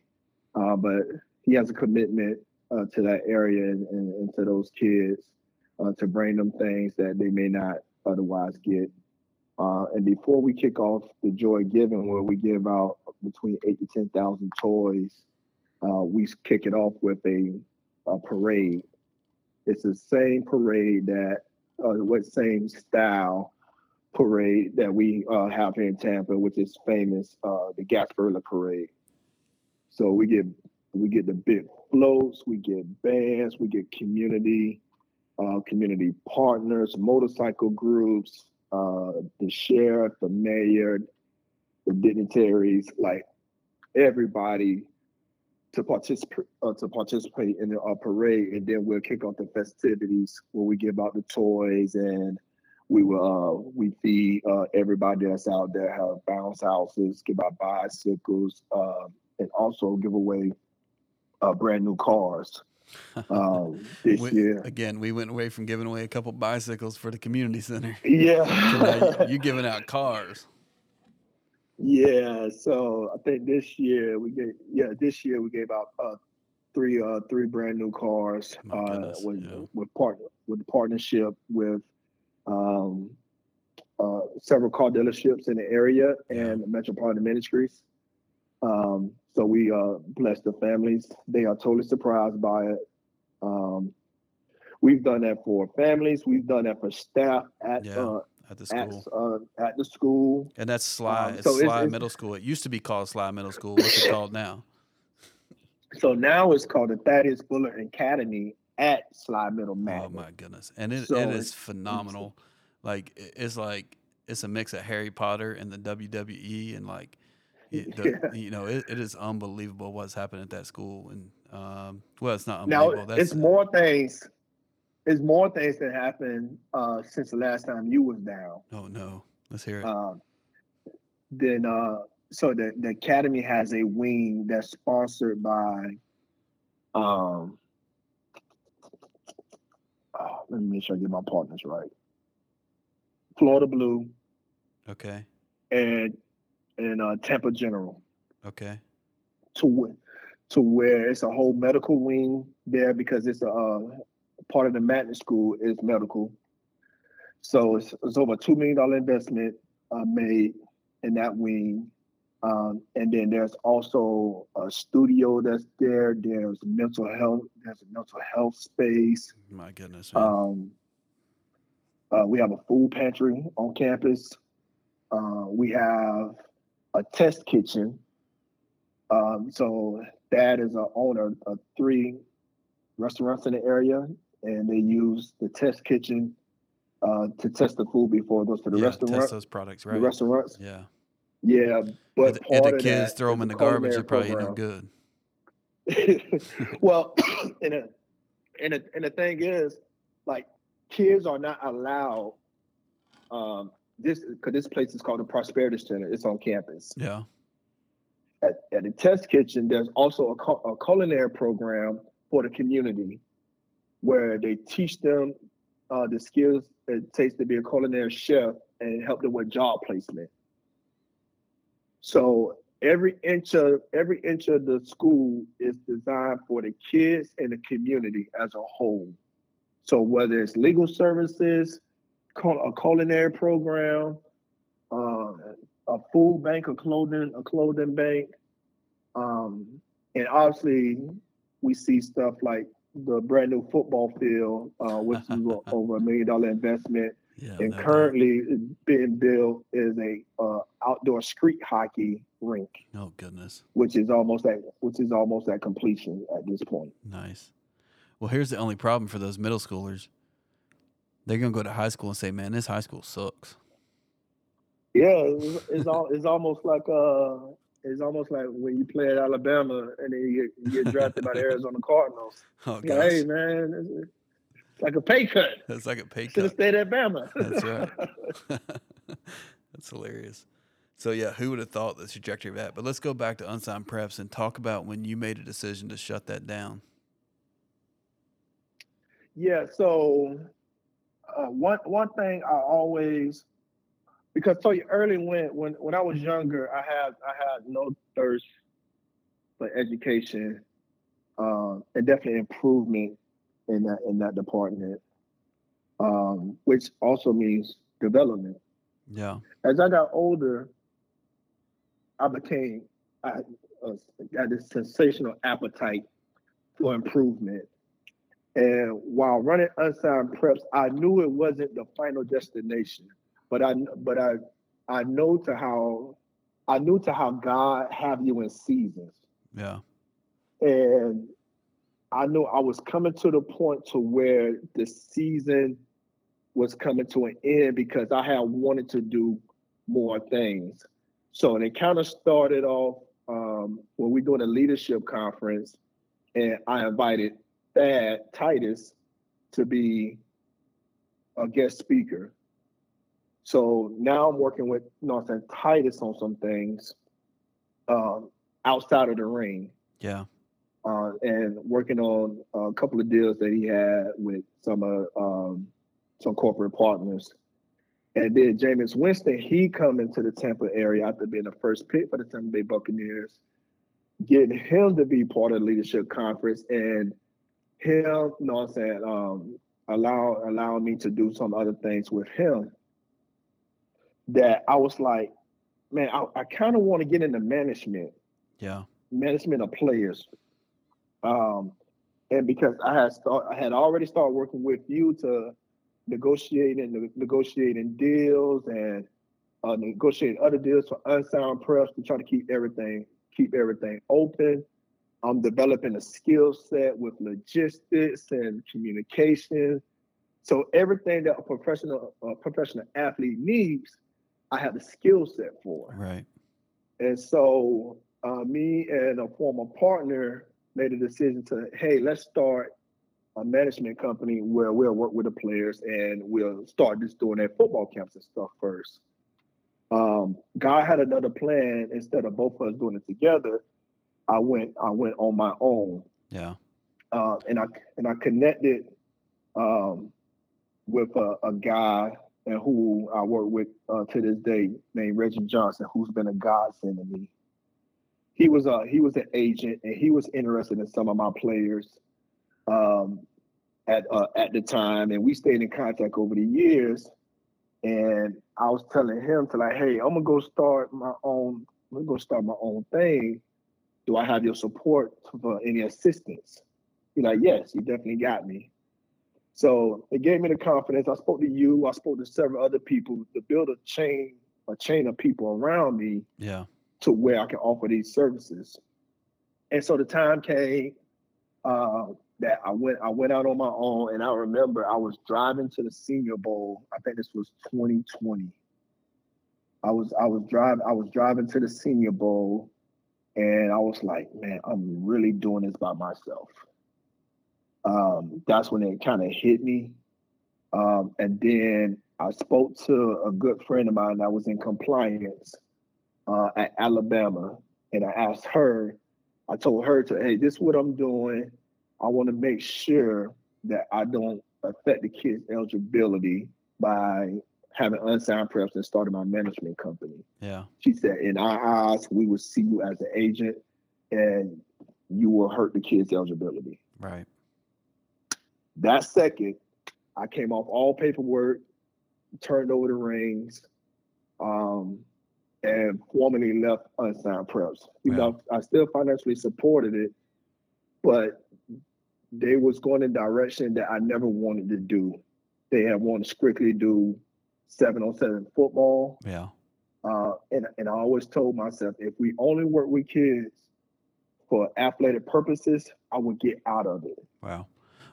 uh, but he has a commitment uh, to that area and, and, and to those kids uh, to bring them things that they may not otherwise get. Uh, and before we kick off the Joy Giving, where we give out between eight to ten thousand toys, uh, we kick it off with a, a, parade. It's the same parade that, uh, what same style parade that we uh, have here in Tampa, which is famous, uh, the Gasparilla Parade. So we get we get the big floats, we get bands, we get community, uh, community partners, motorcycle groups, uh, the sheriff, the mayor, the dignitaries, like everybody to participate uh, to participate in the uh, parade, and then we'll kick off the festivities where we give out the toys and we will uh, we feed uh, everybody that's out there have bounce houses, give out bicycles, uh, and also give away uh, brand new cars. Um, this We, year, again, we went away from giving away a couple bicycles for the community center. Yeah, you, you giving out cars. yeah. So I think this year we gave yeah this year we gave out uh, three uh three brand new cars uh goodness, with yeah. with partner with the partnership with um uh several car dealerships in the area Yeah. and Metropolitan Ministries. Um, so we uh bless the families. They are totally surprised by it. Um, we've done that for families. We've done that for staff at Yeah, uh, at the at school. uh, at the school. And that's Sligh. Um, it's so Sligh it's Middle School. It used to be called Sligh Middle School. What's it called now? so now it's called the Thaddeus Bullard Academy at Sligh Middle man. Oh my goodness! And it, it So it's, it's phenomenal. Like it's like it's a mix of Harry Potter and the WWE, and like it, the, yeah. you know it, it is unbelievable what's happened at that school. And um, well, it's not Now unbelievable. That's it's more things. It's more things that happened uh, since the last time you was down. oh no, let's hear it. Um, then uh, so the the academy has a wing that's sponsored by. Um, let me make sure I get my partners right. Florida Blue Okay, and and uh, Tampa General. okay, to to where it's a whole medical wing there because it's a uh, part of the magnet school is medical. So it's, it's over a two million dollar investment uh, made in that wing, um, and then there's also a studio that's there. There's mental health. There's a mental health space. my goodness. Um, uh, we have a food pantry on campus. Uh, we have a test kitchen. Um, so dad is a owner of three restaurants in the area, and they use the test kitchen uh, to test the food before it goes to the yeah, test those products right? The restaurants, Yeah, yeah. But the- if the kids that throw them in the garbage, they're probably ain't no good. well, and a, and a, and the thing is, like, kids are not allowed. Um, this because this place is called the Prosperity Center. It's on campus. Yeah, At, at the test kitchen, there's also a, a culinary program for the community, where they teach them uh, the skills it takes to be a culinary chef and help them with job placement. So every inch of every inch of the school is designed for the kids and the community as a whole. So whether it's legal services, a culinary program, uh, a food bank, a clothing, a clothing bank, um, and obviously we see stuff like the brand new football field, uh, which is over a million dollar investment yeah. and currently being built is a uh, outdoor street hockey rink, Oh goodness, which is almost at which is almost at completion at this point. nice. Well, here's the only problem for those middle schoolers. They're gonna go to high school and say, "Man, this high school sucks." Yeah, it's, it's all it's almost like uh it's almost like when you play at Alabama and then you get, you get drafted by the Arizona Cardinals. Oh Yeah, hey gosh, man, like a pay cut. That's like a pay Should have cut. stayed at Bama. That's right. That's hilarious. So yeah, who would have thought the trajectory of that? But let's go back to unsigned preps and talk about when you made a decision to shut that down. yeah. So uh, one one thing I always because so you early when when when I was younger, I had I had no thirst for education uh, and definitely improvement in that in that department, um, which also means development. Yeah. As I got older, I became I uh, got this sensational appetite for improvement. And while running unsigned preps, I knew it wasn't the final destination, but I but I I know to how I knew to how God have you in seasons, Yeah. and I knew I was coming to the point to where the season was coming to an end because I had wanted to do more things. So it kind of started off um, when we doing a leadership conference, and I invited Thad Titus to be a guest speaker. So now I'm working with you know, what saying, Titus on some things um, outside of the ring Yeah. uh, and working on a couple of deals that he had with some uh, um, some corporate partners. And then Jameis Winston, he come into the Tampa area after being the first pick for the Tampa Bay Buccaneers, getting him to be part of the leadership conference and him, you know what I'm saying, um, allow allowing me to do some other things with him. That I was like, man, I, I kind of want to get into management Yeah. management of players. Um, and because I had start, I had already started working with you to negotiate and negotiating deals and uh, negotiate other deals for unsigned preps to try to keep everything keep everything open. I'm developing a skill set with logistics and communication. So everything that a professional a professional athlete needs, I have the skill set for. Right. And so uh, me and a former partner made a decision to, hey, let's start a management company where we'll work with the players and we'll start just doing their football camps and stuff first. Um, God had another plan. Instead of both of us doing it together, I went I went on my own, Yeah. uh, and I and I connected um, with a, a guy and who I work with uh, to this day named Reggie Johnson, who's been a godsend to me. He was a he was an agent and he was interested in some of my players um, at uh, at the time, and we stayed in contact over the years. And I was telling him to like, hey, I'm gonna go start my own. I'm gonna go start my own thing. Do I have your support for any assistance? He's like, yes, you definitely got me. So it gave me the confidence. I spoke to you. I spoke to several other people to build a chain, a chain of people around me Yeah. to where I can offer these services. And so the time came uh, that I went I went out on my own, and I remember I was driving to the Senior Bowl. I think this was 2020. I was I was driving I was driving to the Senior Bowl, and I was like, man, I'm really doing this by myself. Um, that's when it kind of hit me. Um, and then I spoke to a good friend of mine that was in compliance uh, at Alabama, and I asked her. I told her to, hey, this is what I'm doing. I want to make sure that I don't affect the kids' eligibility by having unsigned preps and starting my management company. Yeah. She said, in our eyes, we will see you as an agent, and you will hurt the kids' eligibility. Right. That second, I came off all paperwork, turned over the rings, um, and formally left unsigned preps. You Yeah. know, I still financially supported it, but they was going in a direction that I never wanted to do. They had wanted to strictly do seven on seven football. Yeah. Uh, and, and I always told myself, if we only work with kids for athletic purposes, I would get out of it. Wow.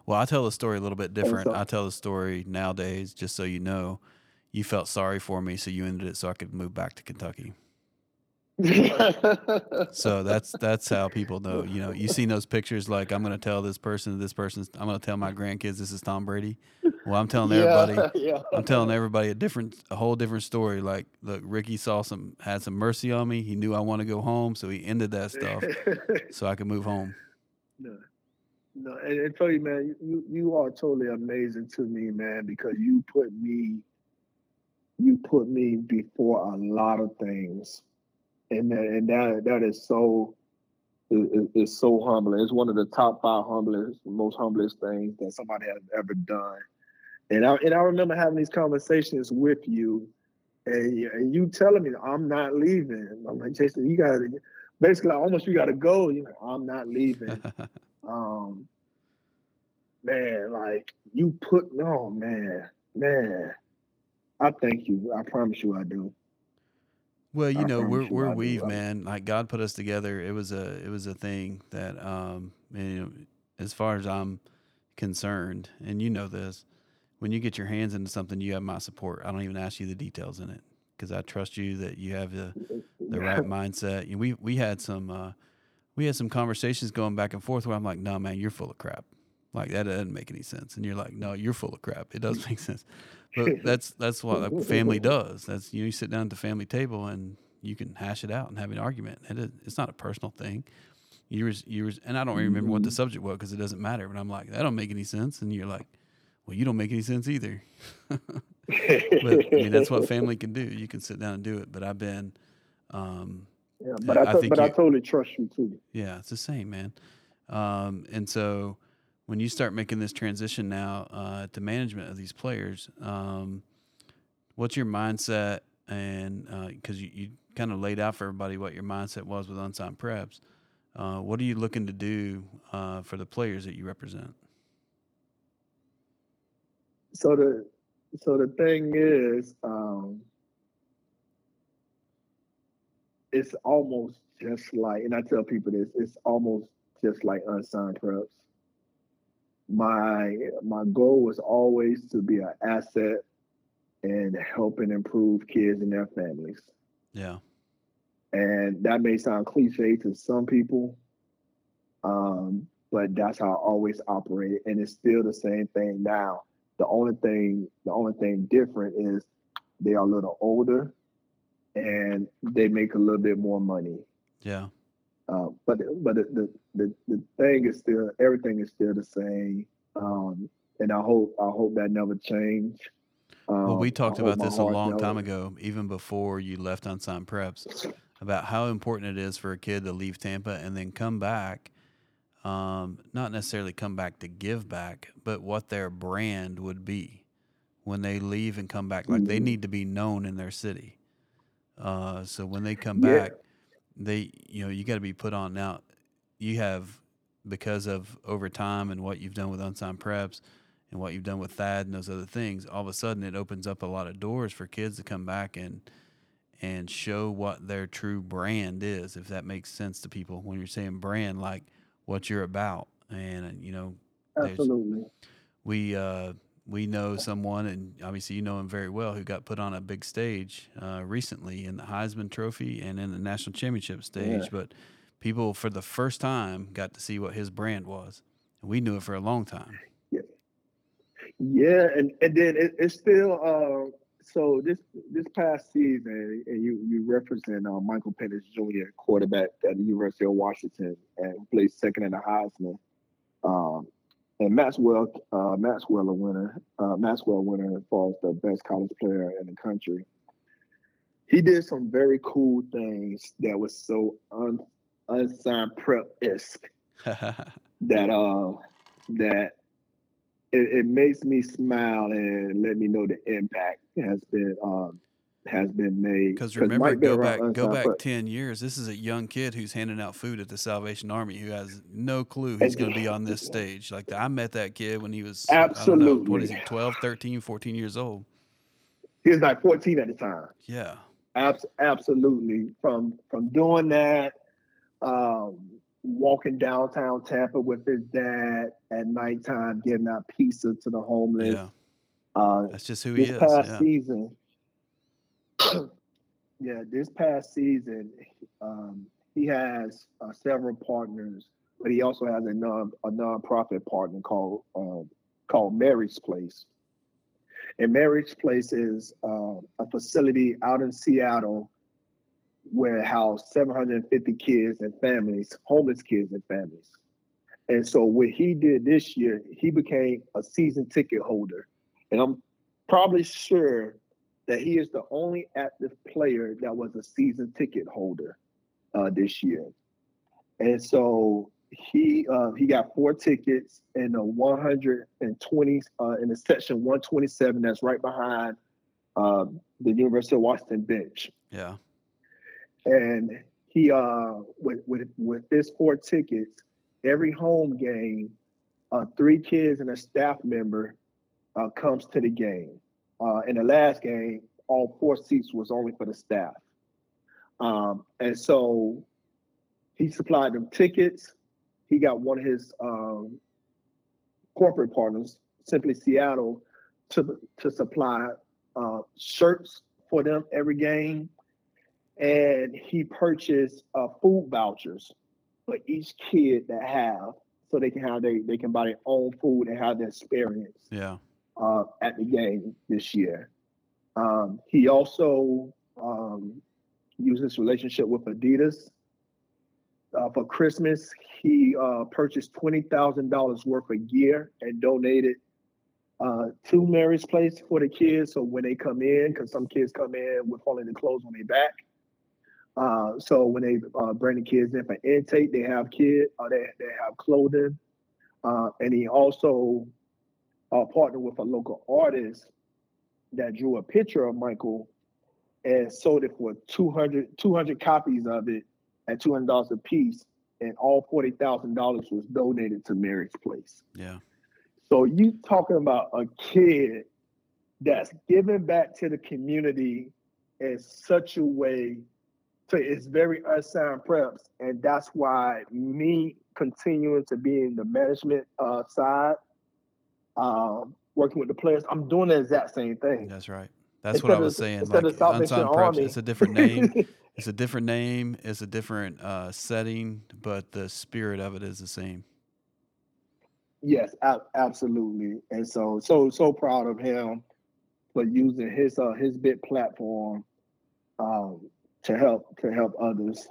Well, I tell the story a little bit different. so- I tell the story nowadays, just so you know, you felt sorry for me, so you ended it so I could move back to Kentucky. So that's that's how people know. You know, you seen those pictures like I'm going to tell this person, this person's. I'm going to tell my grandkids this is Tom Brady. Well, I'm telling everybody. yeah. I'm telling everybody a different, a whole different story. Like, look, Ricky saw some, had some mercy on me. He knew I want to go home, so he ended that stuff so I could move home. no, no, and, and tell you, man, you you are totally amazing to me, man, because you put me, you put me before a lot of things, and that, and that that is so, it, it's so humbling. It's one of the top five humblest, most humblest things that somebody has ever done. And I and I remember having these conversations with you, and, you- and you telling me I'm not leaving. I'm like Jason, you got to basically almost you got to go. You know, I'm not leaving. um, man, like you put no man, man. I thank you. I promise you, I do. Well, you know, we're we're weave, man. Like God put us together. It was a it was a thing that um you know, as far as I'm concerned, and you know this, when you get your hands into something, you have my support. I don't even ask you the details in it because I trust you that you have the the right mindset. You know, we we had some uh we had some conversations going back and forth where I'm like, no, man, you're full of crap. Like that doesn't make any sense. And you're like, no, you're full of crap. It does make sense. But that's that's what a family does. That's you, know, you sit down at the family table and you can hash it out and have an argument. And it, it's not a personal thing. You was you was, and I don't remember what the Mhm. subject was because it doesn't matter. But I'm like, that don't make any sense. And you're like, well, you don't make any sense either. but I mean, that's what family can do. You can sit down and do it. But I've been, um, Yeah, but I I, think but I totally trust you too. yeah, it's the same, man. Um, and so when you start making this transition now uh, to management of these players, um, what's your mindset? And because you, you kind of laid out for everybody what your mindset was with unsigned preps, uh, what are you looking to do uh, for the players that you represent? So the so the thing is, um, it's almost just like, and I tell people this, it's almost just like unsigned preps. My my goal was always to be an asset and help and improve kids and their families. Yeah, And that may sound cliche to some people, um, but that's how I always operated, and it's still the same thing now. The only thing, the only thing different is they are a little older, and they make a little bit more money. yeah, Uh, but but the, the the thing is still everything is still the same, um, and I hope I hope that never change. Well, Um, we talked about this a long time ago, even before you left unsigned preps, about how important it is for a kid to leave Tampa and then come back. Um, not necessarily come back to give back, but what their brand would be when they leave and come back. Like they Mhm. need to be known in their city. Uh, so when they come Yeah. back, they you know you got to be put on. Now you have because of over time and what you've done with unsigned preps and what you've done with Thad and those other things, all of a sudden it opens up a lot of doors for kids to come back and and show what their true brand is, if that makes sense to people. When you're saying brand, like what you're about, and you know, Absolutely. we uh, we know someone, and obviously you know him very well, who got put on a big stage uh, recently in the Heisman Trophy and in the national championship stage. Yeah. But people, for the first time, got to see what his brand was. And we knew it for a long time. Yeah, yeah, and, and then it, it's still uh so this this past season and you you represent uh, Michael Penix Jr. quarterback at the University of Washington and placed second in the Heisman. Um and Maxwell uh Maxwell a winner, uh Maxwell winner as far as the best college player in the country. He did some very cool things that was so un, unsigned prep esque that uh that it, it makes me smile and let me know the impact has been um has been made. Because remember, go back, go back ten years. This is a young kid who's handing out food at the Salvation Army who has no clue he's going to be on this stage. Like I met that kid when he was don't know, what is he, Absolutely. 12, 13, 14 years old. He was like 14 at the time. Yeah, Abs- absolutely. From from doing that, um, walking downtown Tampa with his dad at nighttime, giving out pizza to the homeless. yeah. Uh, That's just who he this is. past Yeah. season, yeah, this past season, um, he has uh, several partners, but he also has a non a nonprofit partner called uh, called Mary's Place. And Mary's Place is uh, a facility out in Seattle where it housed 750 kids and families, homeless kids and families. And so what he did this year, he became a season ticket holder. And I'm probably sure that he is the only active player that was a season ticket holder uh, this year. And so he uh, he got four tickets in the 120 uh, in the section 127 that's right behind um, the University of Washington bench. Yeah. And he uh with with with this four tickets, every home game, uh, three kids and a staff member uh, comes to the game. Uh, in the last game, all four seats was only for the staff. Um, and so he supplied them tickets. He got one of his um, corporate partners, Simply Seattle, to to supply uh, shirts for them every game, and he purchased uh, food vouchers for each kid that have, so they can have they they can buy their own food and have the experience. Yeah. Uh, at the game this year. Um, he also um, used his relationship with Adidas. Uh, for Christmas, he uh, purchased twenty thousand dollars worth of gear and donated uh, to Mary's Place for the kids. So when they come in, because some kids come in with only the clothes on their back. Uh, so when they uh, bring the kids in for intake, they have kid, uh, they they have clothing, uh, and he also uh, partnered with a local artist that drew a picture of Michael and sold it for 200, 200 copies of it at two hundred dollars a piece, and all forty thousand dollars was donated to Mary's Place. Yeah. So you talking about a kid that's giving back to the community in such a way so it's very unsigned preps, and that's why me continuing to be in the management uh, side, um, working with the players, I'm doing the exact same thing. That's right. That's what I was saying. Instead Like unsigned preps, it's a different name. it's a different name. It's a different uh, setting, but the spirit of it is the same. Yes, ab- absolutely. And so, so, so proud of him for using his uh, his big platform um, to help to help others.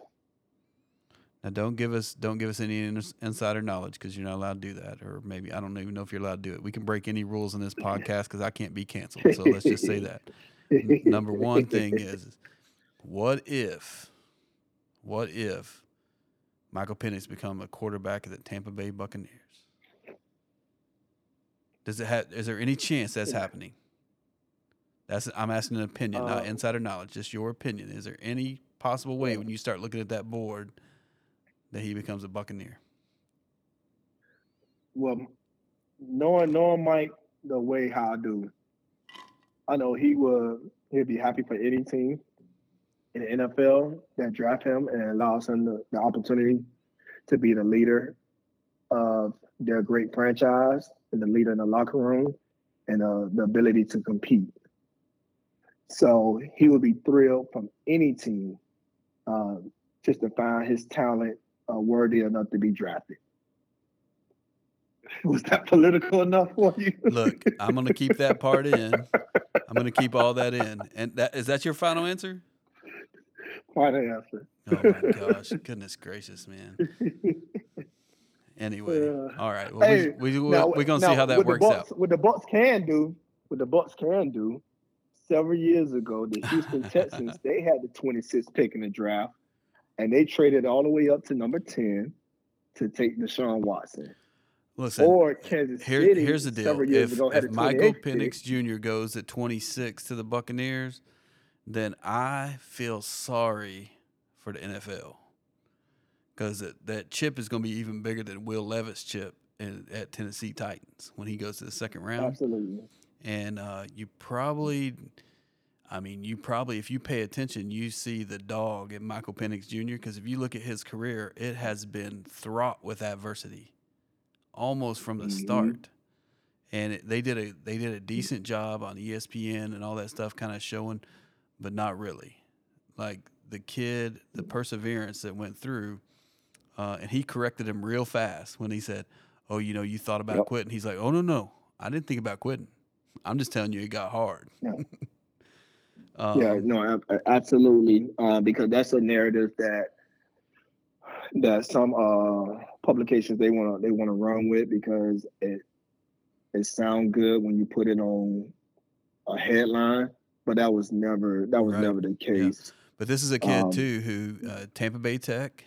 Now, don't give us don't give us any insider knowledge because you're not allowed to do that, or maybe I don't even know if you're allowed to do it. We can break any rules in this podcast because I can't be canceled. So let's just say that. N- number one thing is, what if, what if Michael Penix become a quarterback of the Tampa Bay Buccaneers? Does it have? Is there any chance that's happening? That's I'm asking an opinion, uh, not insider knowledge, just your opinion. Is there any possible way when you start looking at that board that he becomes a Buccaneer? Well, knowing knowing Mike the way how I do, I know he would he'd be happy for any team in the NFL that draft him and allows him the, the opportunity to be the leader of their great franchise and the leader in the locker room and uh, the ability to compete. So he would be thrilled from any team uh, just to find his talent uh, worthy enough to be drafted. Was that political enough for you? Look, I'm going to keep that part in. I'm going to keep all that in. And that is that your final answer? Final answer. Oh my gosh! Goodness gracious, man. Anyway, uh, all right. Well, hey, we, we, now, we're gonna now, see how that works Bucks, out. What the Bucks can do, what the Bucks can do, several years ago, the Houston Texans they had the 26th pick in the draft, and they traded all the way up to number 10 to take Deshaun Watson. Listen, or Kansas here, City. Here's the deal: if, if Michael Penix Jr. goes at 26 to the Buccaneers, then I feel sorry for the NFL because that, that chip is going to be even bigger than Will Levis' chip in, at Tennessee Titans when he goes to the second round. Absolutely. And uh, you probably, I mean, you probably, if you pay attention, you see the dog in Michael Penix Jr. Because if you look at his career, it has been fraught with adversity, almost from the mm-hmm. start. And it, they did a they did a decent job on ESPN and all that stuff, kind of showing, but not really. like the kid, the perseverance that went through, uh, and he corrected him real fast when he said, "Oh, you know, you thought about Yep. quitting." He's like, "Oh no, no, I didn't think about quitting. I'm just telling you, it got hard." um, yeah, no, absolutely. Uh, because that's a narrative that that some uh, publications they want to they want to run with because it it sound good when you put it on a headline, but that was never that was Right. never the case. But this is a kid Um, too who uh, Tampa Bay Tech,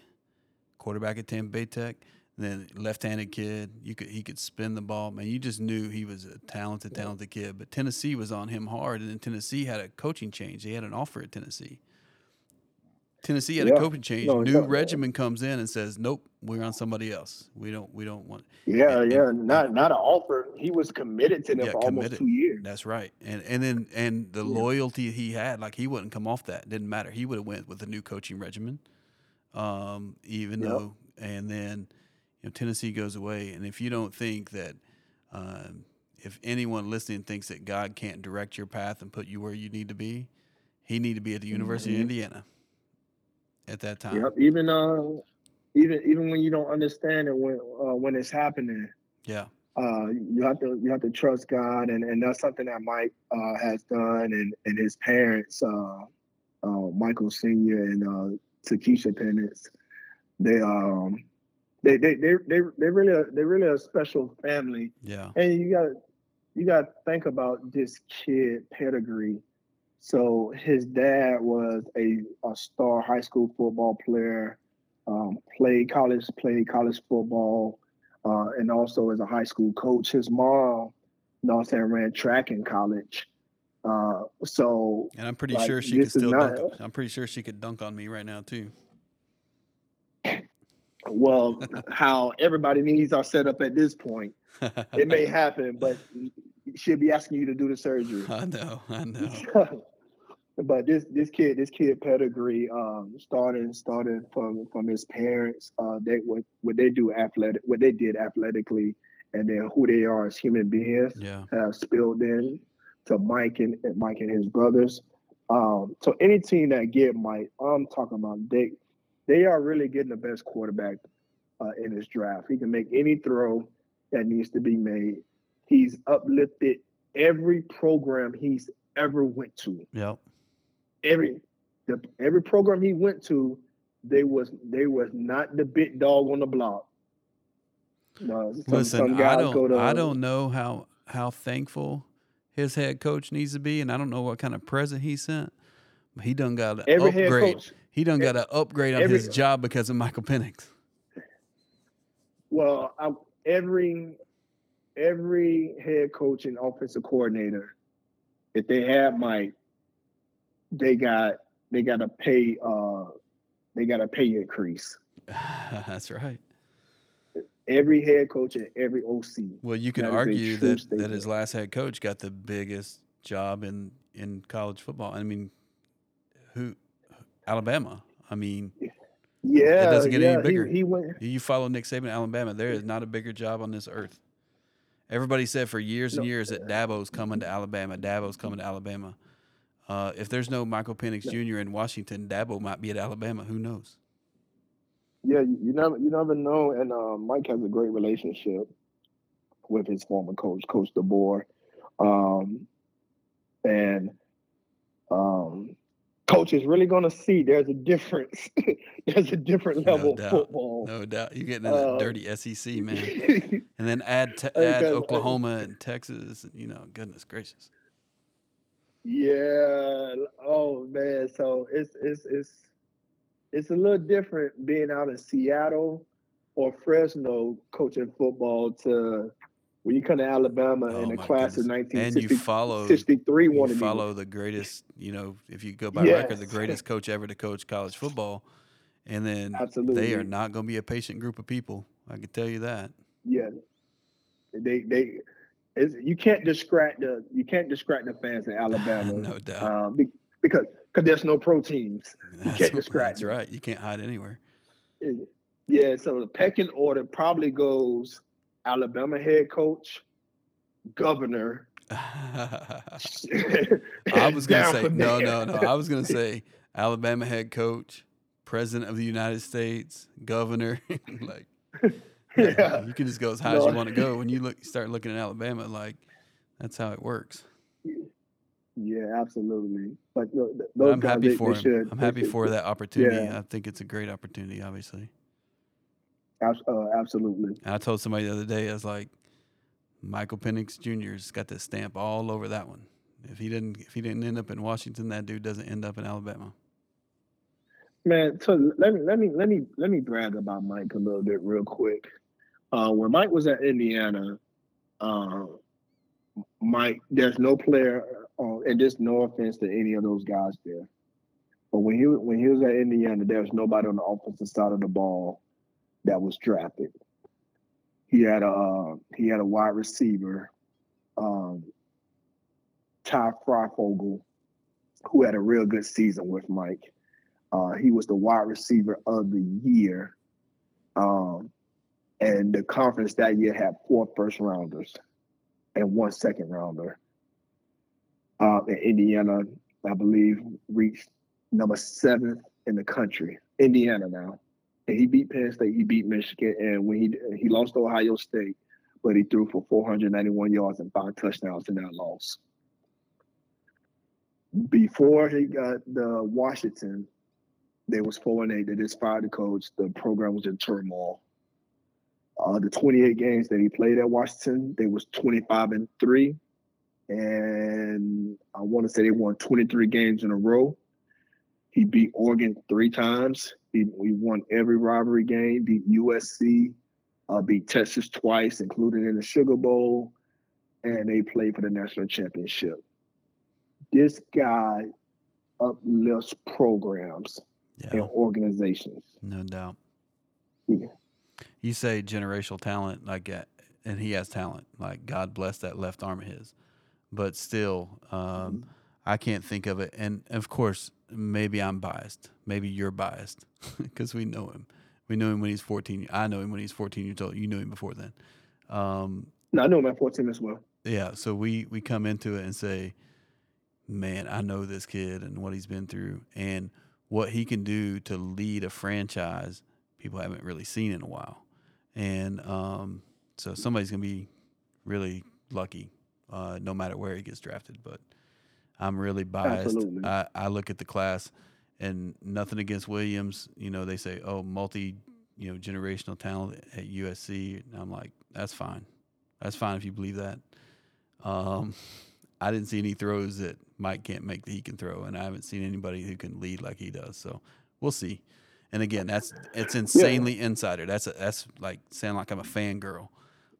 quarterback at Tampa Bay Tech, then left-handed kid. You could he could spin the ball. Man, you just knew he was a talented, talented kid. But Tennessee was on him hard, and then Tennessee had a coaching change. They had an offer at Tennessee. Tennessee had a coaching change. No, New regimen comes in and says, "Nope, we're on somebody else. We don't. We don't want." Yeah, And- yeah, not not an offer. He was committed to them Yeah, for almost two years. That's right. And and then and the Yeah. loyalty he had, like he wouldn't come off that. Didn't matter. He would have went with a new coaching regimen. Um, even Yep. though and then you know Tennessee goes away. And if you don't think that um, if anyone listening thinks that God can't direct your path and put you where you need to be, he need to be at the University Mhm. of Indiana at that time. Yep. Even uh, even even when you don't understand it when uh, when it's happening, Yeah. uh, you have to you have to trust God, and, and that's something that Mike uh, has done, and and his parents, uh, uh, Michael Senior and uh, Takesha Penix, they um they they they they they really a, they really a special family, Yeah. and you got you got to think about this kid pedigree. So his dad was a, a star high school football player, um, played college played college football, uh, and also as a high school coach. His mom, you know, I'm saying, ran track in college. Uh, so And I'm pretty Like, sure she could still not- dunk. I'm pretty sure she could dunk on me right now too. Well, how everybody needs are set up at this point. It may happen, but she'll be asking you to do the surgery. I know. I know. but this this kid this kid pedigree um started started from from his parents uh they what what they do athletic what they did athletically and then who they are as human beings Yeah. have spilled in to Mike and and Mike and his brothers um so any team that get Mike I'm talking about they they are really getting the best quarterback uh, in this draft he can make any throw that needs to be made he's uplifted every program he's ever went to Yep. every the, every program he went to, they was they was not the big dog on the block. No, some, Listen, some I don't. to I don't know how how thankful his head coach needs to be, and I don't know what kind of present he sent. But he done got an every head upgrade. coach. He done got an upgrade on every- his job because of Michael Penix. Well, I, every every head coach and offensive coordinator, if they had Mike, they got they got to pay uh they got a pay increase. That's right. Every head coach and every OC. Well, you can That argue that, that his last head coach got the biggest job in in college football. I mean, who Alabama? I mean, Yeah, it doesn't get any bigger. He, he went. You follow Nick Saban, Alabama. There is not a bigger job on this earth. Everybody said for years and No. years that Dabo's coming to Alabama. Dabo's coming to Alabama. Uh, if there's no Michael Penix No. Jr. in Washington, Dabo might be at Alabama. Who knows? Yeah, you you never you never know. And uh, Mike has a great relationship with his former coach, Coach DeBoer. Um, and um, coach is really going to see there's a difference. there's a different No level of football. No doubt. You're getting into that Uh, dirty SEC, man. And then add te- add Oklahoma and Texas. And, you know, goodness gracious. yeah. Oh man. So it's it's it's it's a little different being out in Seattle or Fresno coaching football to when you come to Alabama Oh, in the class of goodness. And you 1963 follow 63 you follow the greatest, you know, if you go by record, the greatest coach ever to coach college football. And then Absolutely. they are not going to be a patient group of people. I can tell you that. Yeah, they they you can't distract the you can't distract the fans in Alabama. no doubt. um, because because there's no pro teams. that's, can't distract that's them. right. You can't hide anywhere. Yeah, so the pecking order probably goes Alabama head coach, governor. I was going to say no, no, no. I was going to say Alabama head coach, president of the United States, governor. like, yeah. you can just go as high as you want to go. When you look, start looking at Alabama, like that's how it works. Yeah, absolutely. But But I'm happy they, for they him. should. I'm happy should- for that opportunity. Yeah. I think it's a great opportunity, obviously. Uh, absolutely. I told somebody the other day, I was like, Michael Penix Jr.'s got that stamp all over that one. If he didn't, if he didn't end up in Washington, that dude doesn't end up in Alabama. Man, so let me let me let me let me brag about Mike a little bit real quick. Uh, when Mike was at Indiana, uh, Mike, there's no player, uh, and just no offense to any of those guys there, but when he when he was at Indiana, there was nobody on the offensive side of the ball that was drafted. He had a uh, he had a wide receiver, um, Ty Fryfogle, who had a real good season with Mike. Uh, he was the wide receiver of the year. Um, and the conference that year had four first rounders and one second rounder. Uh, and Indiana, I believe, reached number seventh in the country. Indiana now. And he beat Penn State, he beat Michigan, and when he he lost to Ohio State, but he threw for 491 yards and five touchdowns in that loss. Before he got the Washington, they was four and eight. They just fired the coach. The program was in turmoil. Uh, the 28 games that he played at Washington, they was 25 and three, and I want to say they won 23 games in a row. He beat Oregon three times. He, he won every rivalry game. Beat USC, uh, beat Texas twice, including in the Sugar Bowl, and they played for the national championship. This guy uplifts programs and organizations. no doubt. Yeah. You say generational talent, like, uh, and he has talent. Like, God bless that left arm of his. But still, um, I can't think of it. And of course, maybe I'm biased. Maybe you're biased because we know him. We know him when he's 14. I know him when he's 14 years old. You knew him before then. Um, No, I know him at 14 as well. yeah, so we we come into it and say, man, I know this kid and what he's been through and what he can do to lead a franchise. People haven't really seen in a while, and um, so somebody's gonna be really lucky, uh, no matter where he gets drafted. But I'm really biased. Absolutely. I, I look at the class, and nothing against Williams. You know, they say, oh, multi, you know, generational talent at USC. And I'm like, that's fine. That's fine if you believe that. Um, I didn't see any throws that Mike can't make that he can throw, and I haven't seen anybody who can lead like he does. So we'll see. And again, that's it's insanely insider. That's a, that's like sound like I'm a fangirl,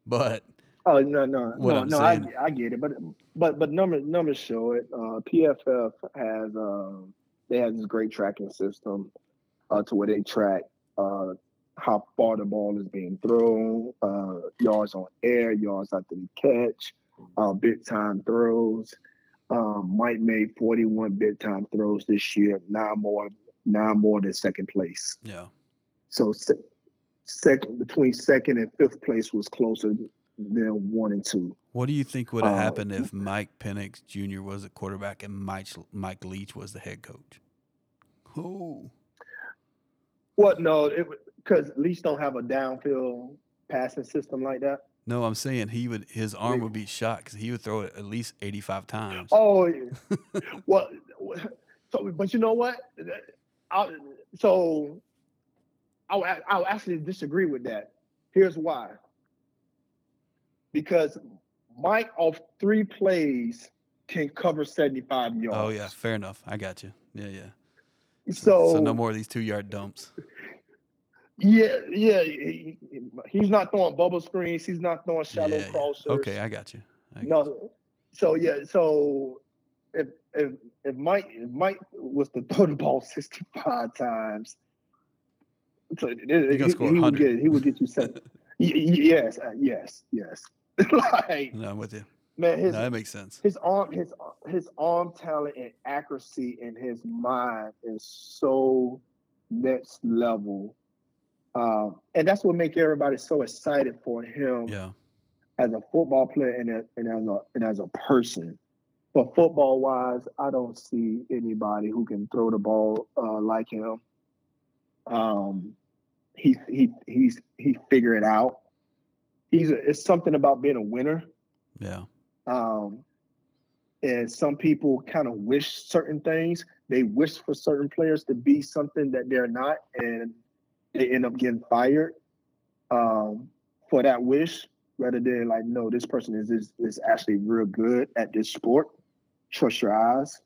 but Oh no, no, What no, I'm no. I, saying- I get it, but but but numbers numbers show it. Uh, PFF has um, they have this great tracking system uh, to where they track uh, how far the ball is being thrown, uh, yards on air, yards after the catch, uh, big time throws. Um, Mike made 41 big time throws this year, nine more, nine more than second place. yeah, So se- second between second and fifth place was closer than one and two. What do you think would have Uh, happened if Mike Penix Jr. was a quarterback and Mike Mike Leach was the head coach? Oh, What? No, because Leach don't have a downfield passing system like that. no, I'm saying he would his arm would be shot because he would throw it at least 85 times. Oh, yeah. well, so but you know what? I, so I'll I'll actually disagree with that. Here's why. Because Mike off three plays can cover 75 yards. Oh yeah, fair enough. I got you. Yeah, yeah. So, so no more of these two yard dumps. Yeah, yeah. he- he's not throwing bubble screens. He's not throwing shallow Yeah, crossers. Okay, I got you. I got No. So yeah. So if if if Mike if Mike was to throw the ball sixty five times, so he, gonna he would get he would get you seven. Y- yes, uh, yes, yes. like No, I'm with you. man, his No, that makes sense. his arm his his arm talent and accuracy in his mind is so next level um, and that's what makes everybody so excited for him Yeah, as a football player and, a, and as a and as a person but football wise, I don't see anybody who can throw the ball uh, like him. Um, he he he's he figured it out. He's a, it's something about being a winner. Yeah. Um, and some people kind of wish certain things. They wish for certain players to be something that they're not, and they end up getting fired um, for that wish, rather than like, no, this person is, is is actually real good at this sport. Trust your eyes.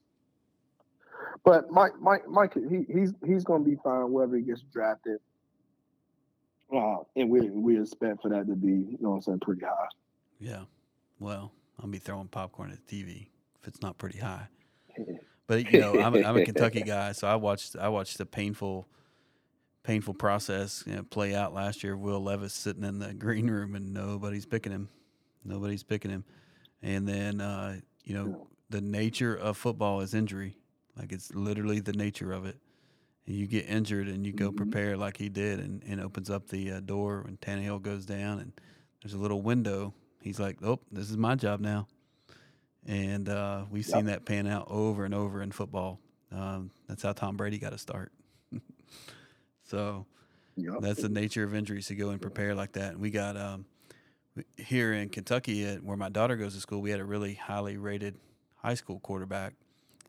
But Mike, Mike, Mike, he, he's he's going to be fine wherever he gets drafted. Uh, and we we expect for that to be, you know, what I'm saying, pretty high. Yeah. Well, I'll be throwing popcorn at the TV if it's not pretty high. But you know, I'm a, I'm a Kentucky guy, so I watched I watched the painful painful process you know, play out last year. Will Levis sitting in the green room and nobody's picking him, nobody's picking him, and then uh, you know the nature of football is injury. Like it's literally the nature of it. You get injured and you go Mhm. prepare like he did, and, and opens up the uh, door when Tannehill goes down, and there's a little window. He's like, "Oh, this is my job now." And uh, we've seen that pan out over and over in football. Um, that's how Tom Brady got to start. so Yep. that's the nature of injuries to go and prepare like that. And we got um, here in Kentucky, at, where my daughter goes to school, we had a really highly rated high school quarterback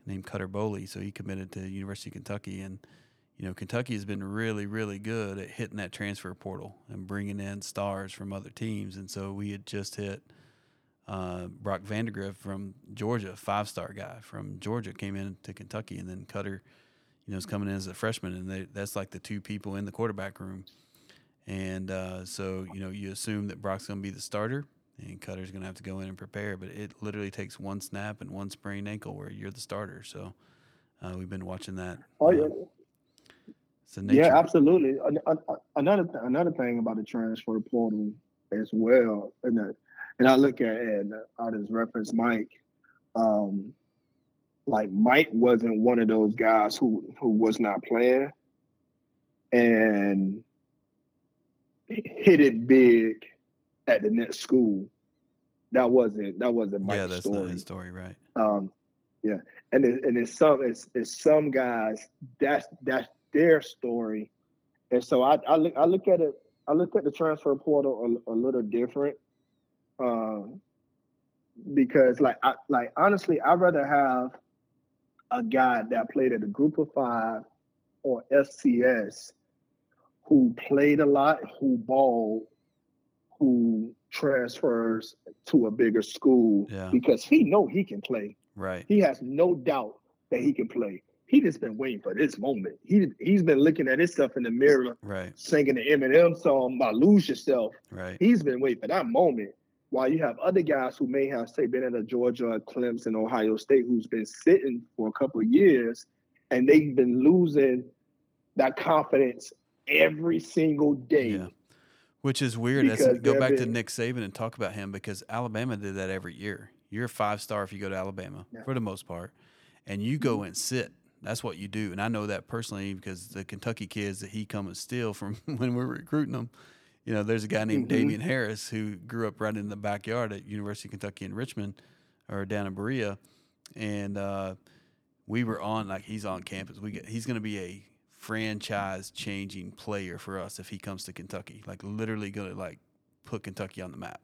named Cutter Boley. So he committed to University of Kentucky, and you know Kentucky has been really, really good at hitting that transfer portal and bringing in stars from other teams. And so we had just hit uh, Brock Vandagriff from Georgia, five star guy from Georgia, came in to Kentucky, and then Cutter, you know, is coming in as a freshman, and they, that's like the two people in the quarterback room. And uh, so, you know, you assume that Brock's going to be the starter, and Cutter's going to have to go in and prepare. But it literally takes one snap and one sprained ankle where you're the starter. So uh, we've been watching that. Oh uh, yeah, nature. Yeah, absolutely. An- an- Another th- another thing about the transfer portal as well, and that, and I look at it, and I just reference Mike. Um, like Mike wasn't one of those guys who who was not playing, and hit it big at the next school. That wasn't that wasn't Mike's story. yeah, that's story. not his story, right? Um, yeah, and it, and it's some it's, it's some guys that's that's their story, and so I, I look I look at it I look at the transfer portal a, a little different, um, because like I like honestly I'd rather have a guy that played at a group of five or FCS who played a lot, who balled, who transfers to a bigger school Yeah. because he know he can play. Right. He has no doubt that he can play. He just been waiting for this moment. He he's been looking at himself in the mirror, Right. singing the Eminem song about "Lose Yourself." Right. He's been waiting for that moment. While you have other guys who may have, say, been at a Georgia, Clemson, Ohio State, who's been sitting for a couple of years, and they've been losing that confidence every single day. Yeah. Which is weird. Because go back to. Nick Saban and talk about him because Alabama did that every year. You're a five star if you go to Alabama Yeah. for the most part, and you go mm-hmm. and sit. That's what you do, and I know that personally because the Kentucky kids that he come and steal from when we're recruiting them. You know, there's a guy named Mhm. Damien Harris who grew up right in the backyard at University of Kentucky in Richmond, or down in Berea, and uh, we were on like he's on campus. We get, he's going to be a franchise changing player for us if he comes to Kentucky. Like literally going to like put Kentucky on the map.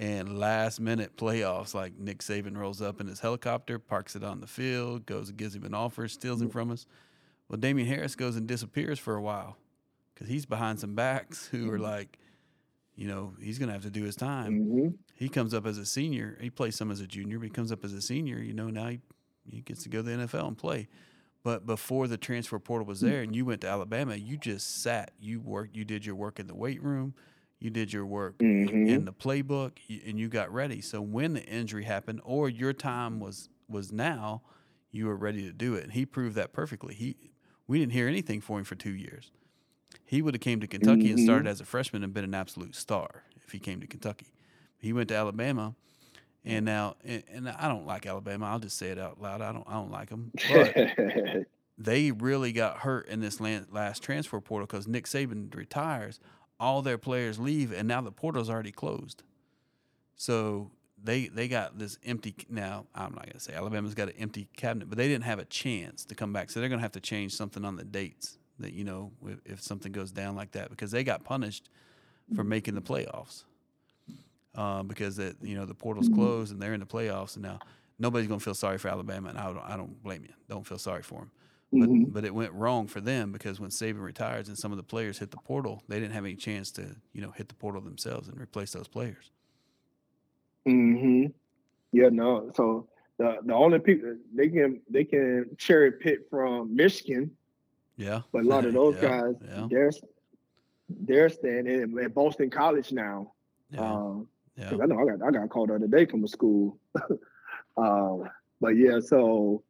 And last minute playoffs, like Nick Saban rolls up in his helicopter, parks it on the field, goes and gives him an offer, steals him from us. Well, Damien Harris goes and disappears for a while because he's behind some backs who are like, you know, he's going to have to do his time hmm he comes up as a senior. He plays some as a junior, but he comes up as a senior. You know, now he, he gets to go to the NFL and play. But before the transfer portal was there, and you went to Alabama, you just sat. You worked. You did your work in the weight room. You did your work Mhm. in the playbook, and you got ready. So when the injury happened, or your time was was now, you were ready to do it. And he proved that perfectly. He we didn't hear anything for him for two years. He would have came to Kentucky and Mhm. started as a freshman and been an absolute star if he came to Kentucky. He went to Alabama, and now and, and I don't like Alabama. I'll just say it out loud. I don't I don't like them, but they really got hurt in this last transfer portal because Nick Saban retires. All their players leave, and now the portal's already closed. So they they got this empty. Now I'm not gonna say Alabama's got an empty cabinet, but they didn't have a chance to come back, so they're gonna have to change something on the dates. That you know, if, if something goes down like that, because they got punished for making the playoffs, uh, because that you know the portal's closed and they're in the playoffs, and now nobody's gonna feel sorry for Alabama, and I don't I don't blame you. Don't feel sorry for them. But, Mhm. but it went wrong for them because when Saban retires and some of the players hit the portal, they didn't have any chance to, you know, hit the portal themselves and replace those players. hmm Yeah, no. So the the only people they can they can cherry pick from Michigan, Yeah. but a lot of those Yeah, guys Yeah. they're they're staying in at Boston College now. Yeah. Um, yeah. I know I got I got called the other day from a school. um, but yeah, so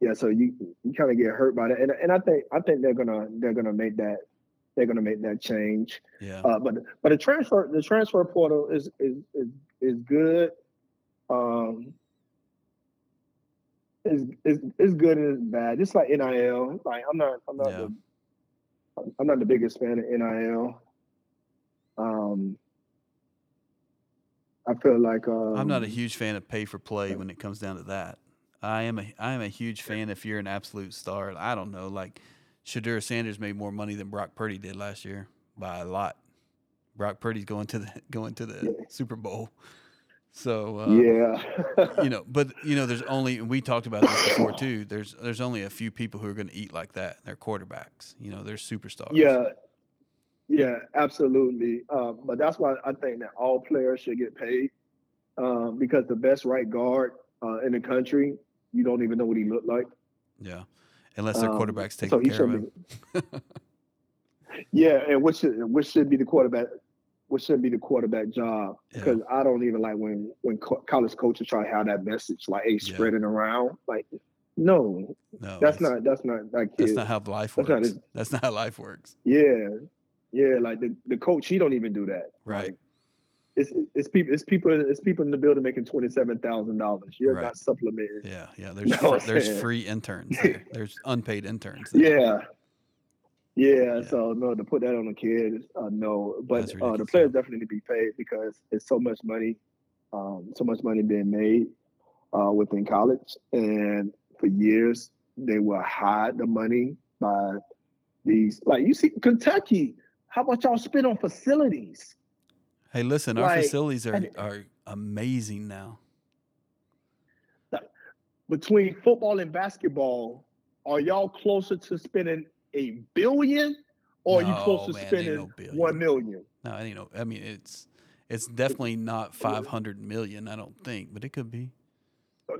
yeah, so you you kind of get hurt by that, and and I think I think they're gonna they're gonna make that they're gonna make that change. Yeah. Uh, but but the transfer the transfer portal is is is, is good. Um, is is is good and it's bad. Just like NIL. Like I'm not I'm not Yeah. the I'm not the biggest fan of NIL. Um, I feel like um, I'm not a huge fan of pay for play when it comes down to that. I am a I am a huge fan if you're an absolute star. I don't know, like Shedeur Sanders made more money than Brock Purdy did last year by a lot. Brock Purdy's going to the going to the Yeah. Super Bowl. So uh, yeah. you know, but you know, there's only we talked about this before too. There's there's only a few people who are going to eat like that. They're quarterbacks. You know, they're superstars. Yeah, yeah, absolutely. Um, but that's why I think that all players should get paid um, because the best right guard uh, in the country, you don't even know what he looked like. yeah. Unless their Um, quarterbacks take so care of him. be. Yeah, and which should which should be the quarterback? Which should be the quarterback job? Yeah. Because I don't even like when when co- college coaches try to have that message like, "Hey, Yeah. it around." Like, no, No, that's not that's not that That's not how life That's not works. That's not how life works. Yeah, yeah. Like the, the coach, he don't even do that. Right. Like, it's it's people it's people it's people in the building making twenty seven thousand dollars. You're Right. not supplementing. Yeah, yeah. There's fr- there's free interns there. There's unpaid interns. Yeah. Yeah, Yeah. so no, to put that on the kid, uh, no. But uh, the players definitely need to be paid because it's so much money, um, so much money being made uh, within college, and for years they will hide the money by these. Like you see, Kentucky, how much y'all spend on facilities? Hey, listen, our Like, facilities are are amazing now. between football and basketball, are y'all closer to spending a billion or are you closer close to spending no one million? No, I know. I mean, it's it's definitely not 500 million. I don't think, but it could be.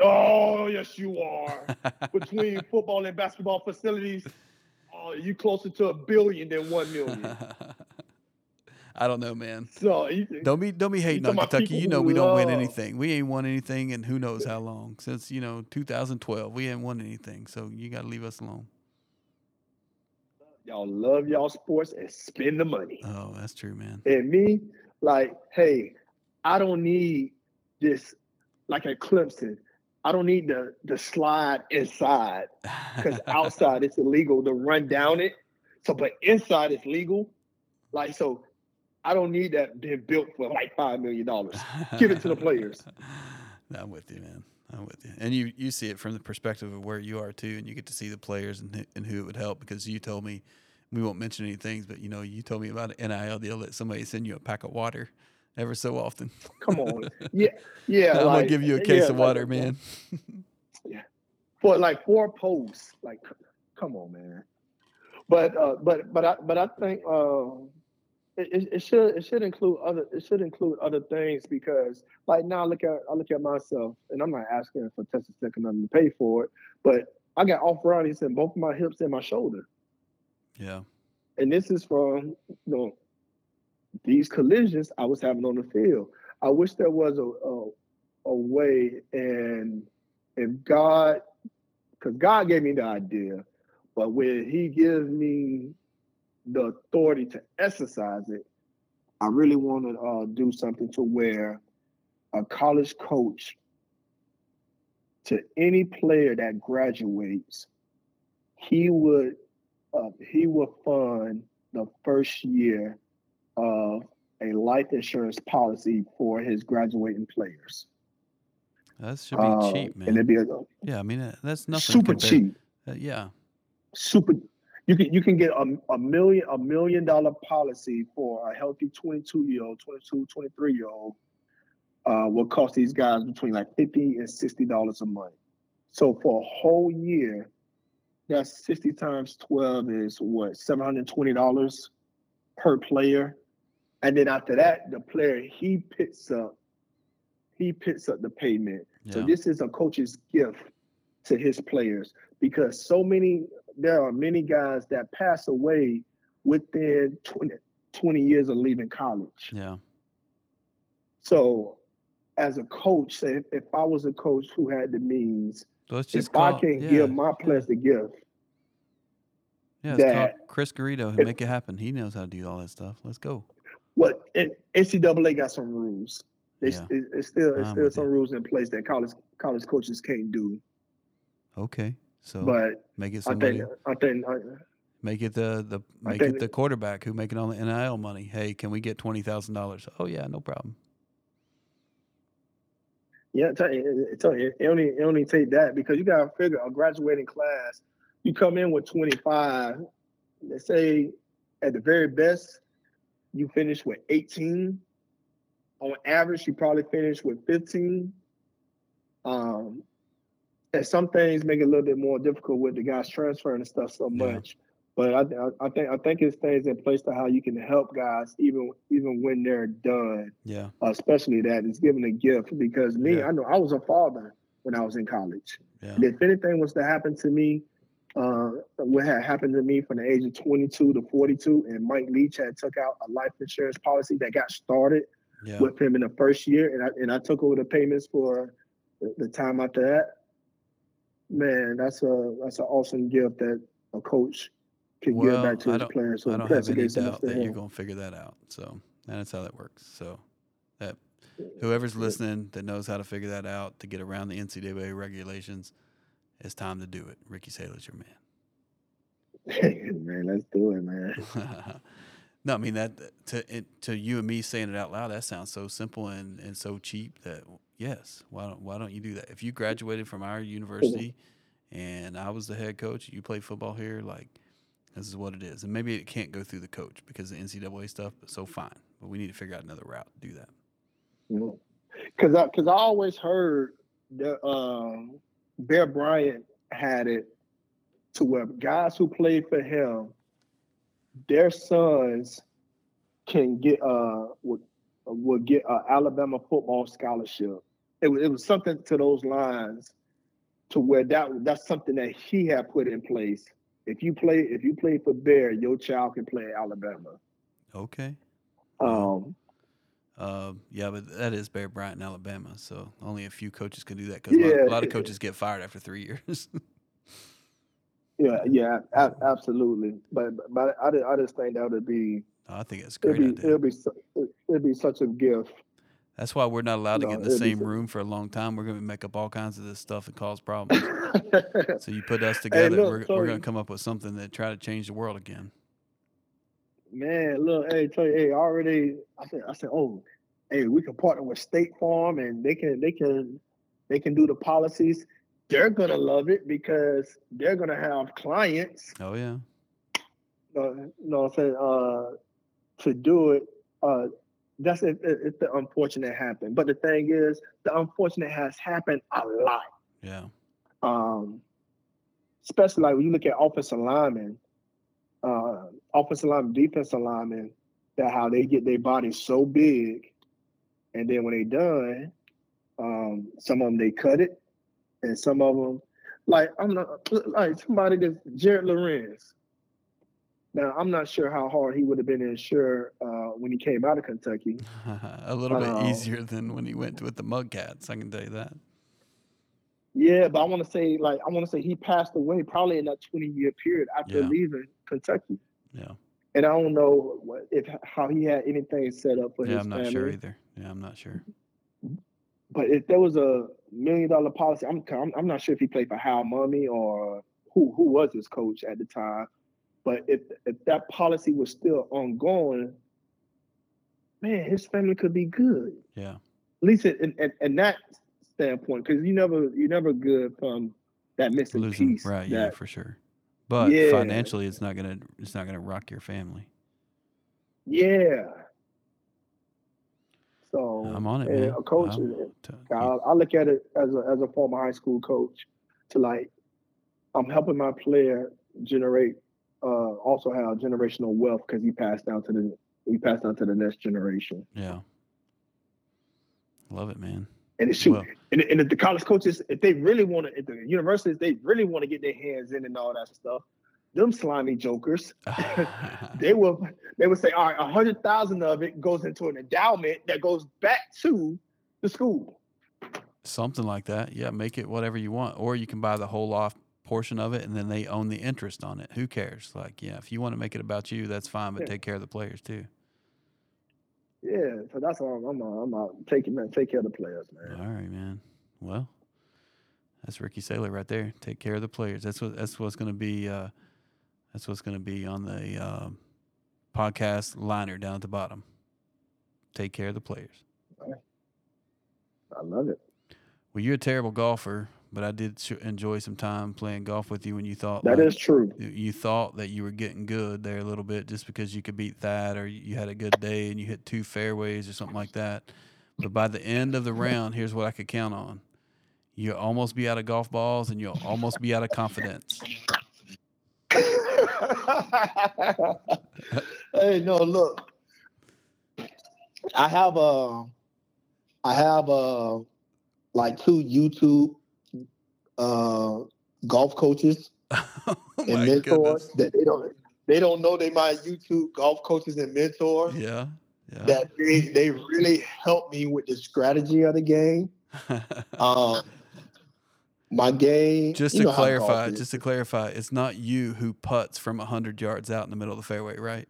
Oh, yes, you are. Between football and basketball facilities, are you closer to a billion than one million. I don't know, man. So you, Don't be don't be hating on Kentucky. You know we don't win anything. We ain't won anything in who knows how long since you know 2012. We ain't won anything, so you got to leave us alone. y'all love y'all sports and spend the money. Oh, that's true, man. And me, like, hey, I don't need this, like at Clemson, I don't need the the slide inside because outside it's illegal to run down it. So, but inside it's legal. Like, so I don't need that being built for like five million dollars. Give it to the players. I'm with you, man. I'm with you. And you you see it from the perspective of where you are too, and you get to see the players and who- and who it would help because you told me we won't mention any things, but you know you told me about an NIL deal that somebody send you a pack of water ever so often. Come on, yeah, yeah. I'm gonna give you a case yeah, of like, water, man. Yeah. For like four posts. Like, come on, man. But uh, but but I but I think um, it, it, should it should include other it should include other things because like now I look at I look at myself and I'm not asking for Texas Tech or nothing to pay for it, but I got arthritis in both my hips and my shoulder, Yeah, and this is from you know these collisions I was having on the field. I wish there was a a, a way and if God because God gave me the idea, but when He gives me the authority to exercise it, I really want to uh, do something to where a college coach to any player that graduates, he would uh, he would fund the first year of a life insurance policy for his graduating players. That should be Uh, cheap, and it'd be a, Yeah, I mean that's nothing super compared. cheap. Uh, yeah, Super. You can you can get a, a million a million dollar policy for a healthy 22 year old, 22, 23 year old. Uh, will cost these guys between like 50 and 60 dollars a month. So for a whole year, that's 60 times 12 is what 720 dollars per player. And then after that, the player he picks up, he picks up the payment. So this is a coach's gift to his players because so many there are many guys that pass away within 20, 20 years of leaving college. yeah, So as a coach, say if, if I was a coach who had the means, let's if just call. I can yeah, give my players the gift, yeah. That Chris Garrido and make it happen. He knows how to do all that stuff. Let's go. what NCAA got some rules. They, Yeah, it, it's still it's I'm still some you. rules in place that college college coaches can't do. Okay, so But make it I think somebody. I think I, Make it the the make it the quarterback who making all the NIL money. Hey, can we get twenty thousand dollars? Oh yeah, no problem. Yeah, tell you, tell you, it only it only take that because you gotta figure a graduating class. You come in with twenty five. Let's say at the very best, you finish with eighteen. On average, you probably finish with fifteen. Um, and some things make it a little bit more difficult with the guys transferring and stuff so Yeah, much. But I, I I think I think it's things in place to how you can help guys even even when they're done yeah, especially that is giving a gift because me, yeah, I know I was a father when I was in college. yeah, if anything was to happen to me, uh, what had happened to me from the age of 22 to 42, and Mike Leach had took out a life insurance policy that got started yeah. with him in the first year, and I and I took over the payments for the, the time after that. Man, that's a that's an awesome gift that a coach can give back to his players. So I don't have any get so much doubt that you're gonna figure that out. So that's how that works. So that whoever's listening that knows how to figure that out to get around the NCAA regulations, it's time to do it. Ricky Sailor's your man. man, let's do it, man. no, I mean that to it, to you and me saying it out loud. That sounds so simple and, and so cheap that yes, why don't why don't you do that? If you graduated from our university and I was the head coach, you play football here, like this is what it is. And maybe it can't go through the coach because of the NCAA stuff. But so fine, but we need to figure out another route to do that. Because I, cause I always heard that um, Bear Bryant had it to where guys who played for him, their sons can get uh would, would get an Alabama football scholarship. It was, it was something to those lines to where that that's something that he had put in place. If you play if you play for Bear, your child can play at Alabama. Okay. Um, um, yeah, but that is Bear Bryant in Alabama, so only a few coaches can do that because a, lot- yeah, a lot of coaches get fired after three years. Yeah, yeah, a- absolutely. But but I, just- I just think that would be I think it's a it'd be it'd be su- it'd be such a gift. That's why we're not allowed to No, get in the same room for a long time. We're going to make up all kinds of this stuff and cause problems. So you put us hey, together, look, we're we're going to come up with something that try to change the world again. man, look, hey, tell you, hey, already. I said, I said, oh, hey, we can partner with State Farm, and they can they can they can do the policies. They're gonna love it because they're gonna have clients. Oh yeah, Uh, you know what I'm saying? Uh, to do it. Uh, that's if, if if the unfortunate happened. But the thing is, the unfortunate has happened a lot. yeah, um, especially like when you look at offensive linemen, uh, offensive linemen, defensive linemen, that how they get their bodies so big, and then when they done, um, some of them they cut it, and some of them, like I'm not like somebody that's Jared Lorenzen. Now I'm not sure how hard he would have been to insure uh, when he came out of Kentucky. a little bit Um, easier than when he went with the Mudcats. I can tell you that. Yeah, but I want to say like I want to say he passed away probably in that 20 year period after Yeah, leaving Kentucky. yeah, And I don't know what, if how he had anything set up for yeah. his I'm not sure family. either. Yeah, I'm not sure. But if there was a million dollar policy, I'm, I'm I'm not sure if he played for Hal Mumme or who who was his coach at the time. But if if that policy was still ongoing, man, his family could be good. Yeah. At least in, in, in that standpoint, because you never you're never good from that missing Losing, piece. right? Yeah, for sure. But Yeah. financially, it's not gonna it's not gonna rock your family. yeah. So I'm on it, man. A coach, I'm- T- I, I look at it as a as a former high school coach to like I'm helping my player generate uh also have generational wealth because he passed down to the he passed down to the next generation. Yeah. Love it, man. And shoot Well- and, and if the college coaches, if they really want to, if the universities, they really want to get their hands in and all that stuff, them slimy jokers, they will they would say, all right, a hundred thousand of it goes into an endowment that goes back to the school. Something like that. Yeah, make it whatever you want. Or you can buy the whole off portion of it and then they own the interest on it. Who cares? Like, yeah, if you want to make it about you, that's fine, but Yeah. take care of the players too. Yeah, so that's all I'm I'm, I'm out taking man, take care of the players, man. All right, man. Well, that's Ricky Sailor right there. Take care of the players. That's what that's what's going to be. Uh, that's what's going to be on the um, podcast liner down at the bottom. Take care of the players. I love it. Well, you're a terrible golfer, but I did enjoy some time playing golf with you when you thought That like, is true. you- you thought that you were getting good there a little bit just because you could beat Thad or you had a good day and you hit two fairways or something like that. But by the end of the round, here's what I could count on. You'll almost be out of golf balls and you'll almost be out of confidence. hey, no, look. I have a, I have a, like two YouTube uh, golf coaches oh and mentors goodness. that they don't they don't know they my YouTube golf coaches and mentors Yeah. Yeah. that they they really help me with the strategy of the game. Um, my game. just to know how golf clarify, just to clarify, it's not you who putts from 100 yards out in the middle of the fairway, right?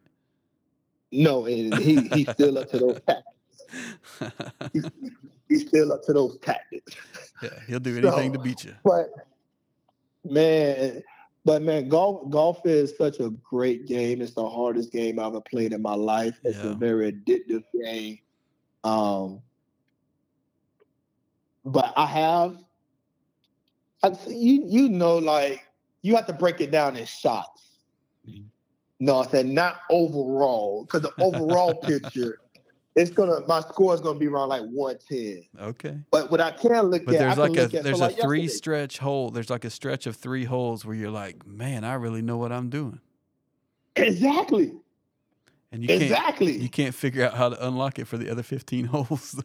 no, and he he's still up to those tactics. He's still up to those tactics. Yeah, he'll do anything to beat you. But man, but man, golf golf is such a great game. It's the hardest game I've ever played in my life. It's Yeah. a very addictive game. Um, but I have, I, you you know, like you have to break it down in shots. No, I said not overall because the overall picture, it's gonna my score is gonna be around like one ten. Okay. But what I can look But at, there's like a look at, so there's like a three yesterday. stretch hole. There's like a stretch of three holes where you're like, man, I really know what I'm doing, Exactly. and you can't exactly. you can't figure out how to unlock it for the other 15 holes.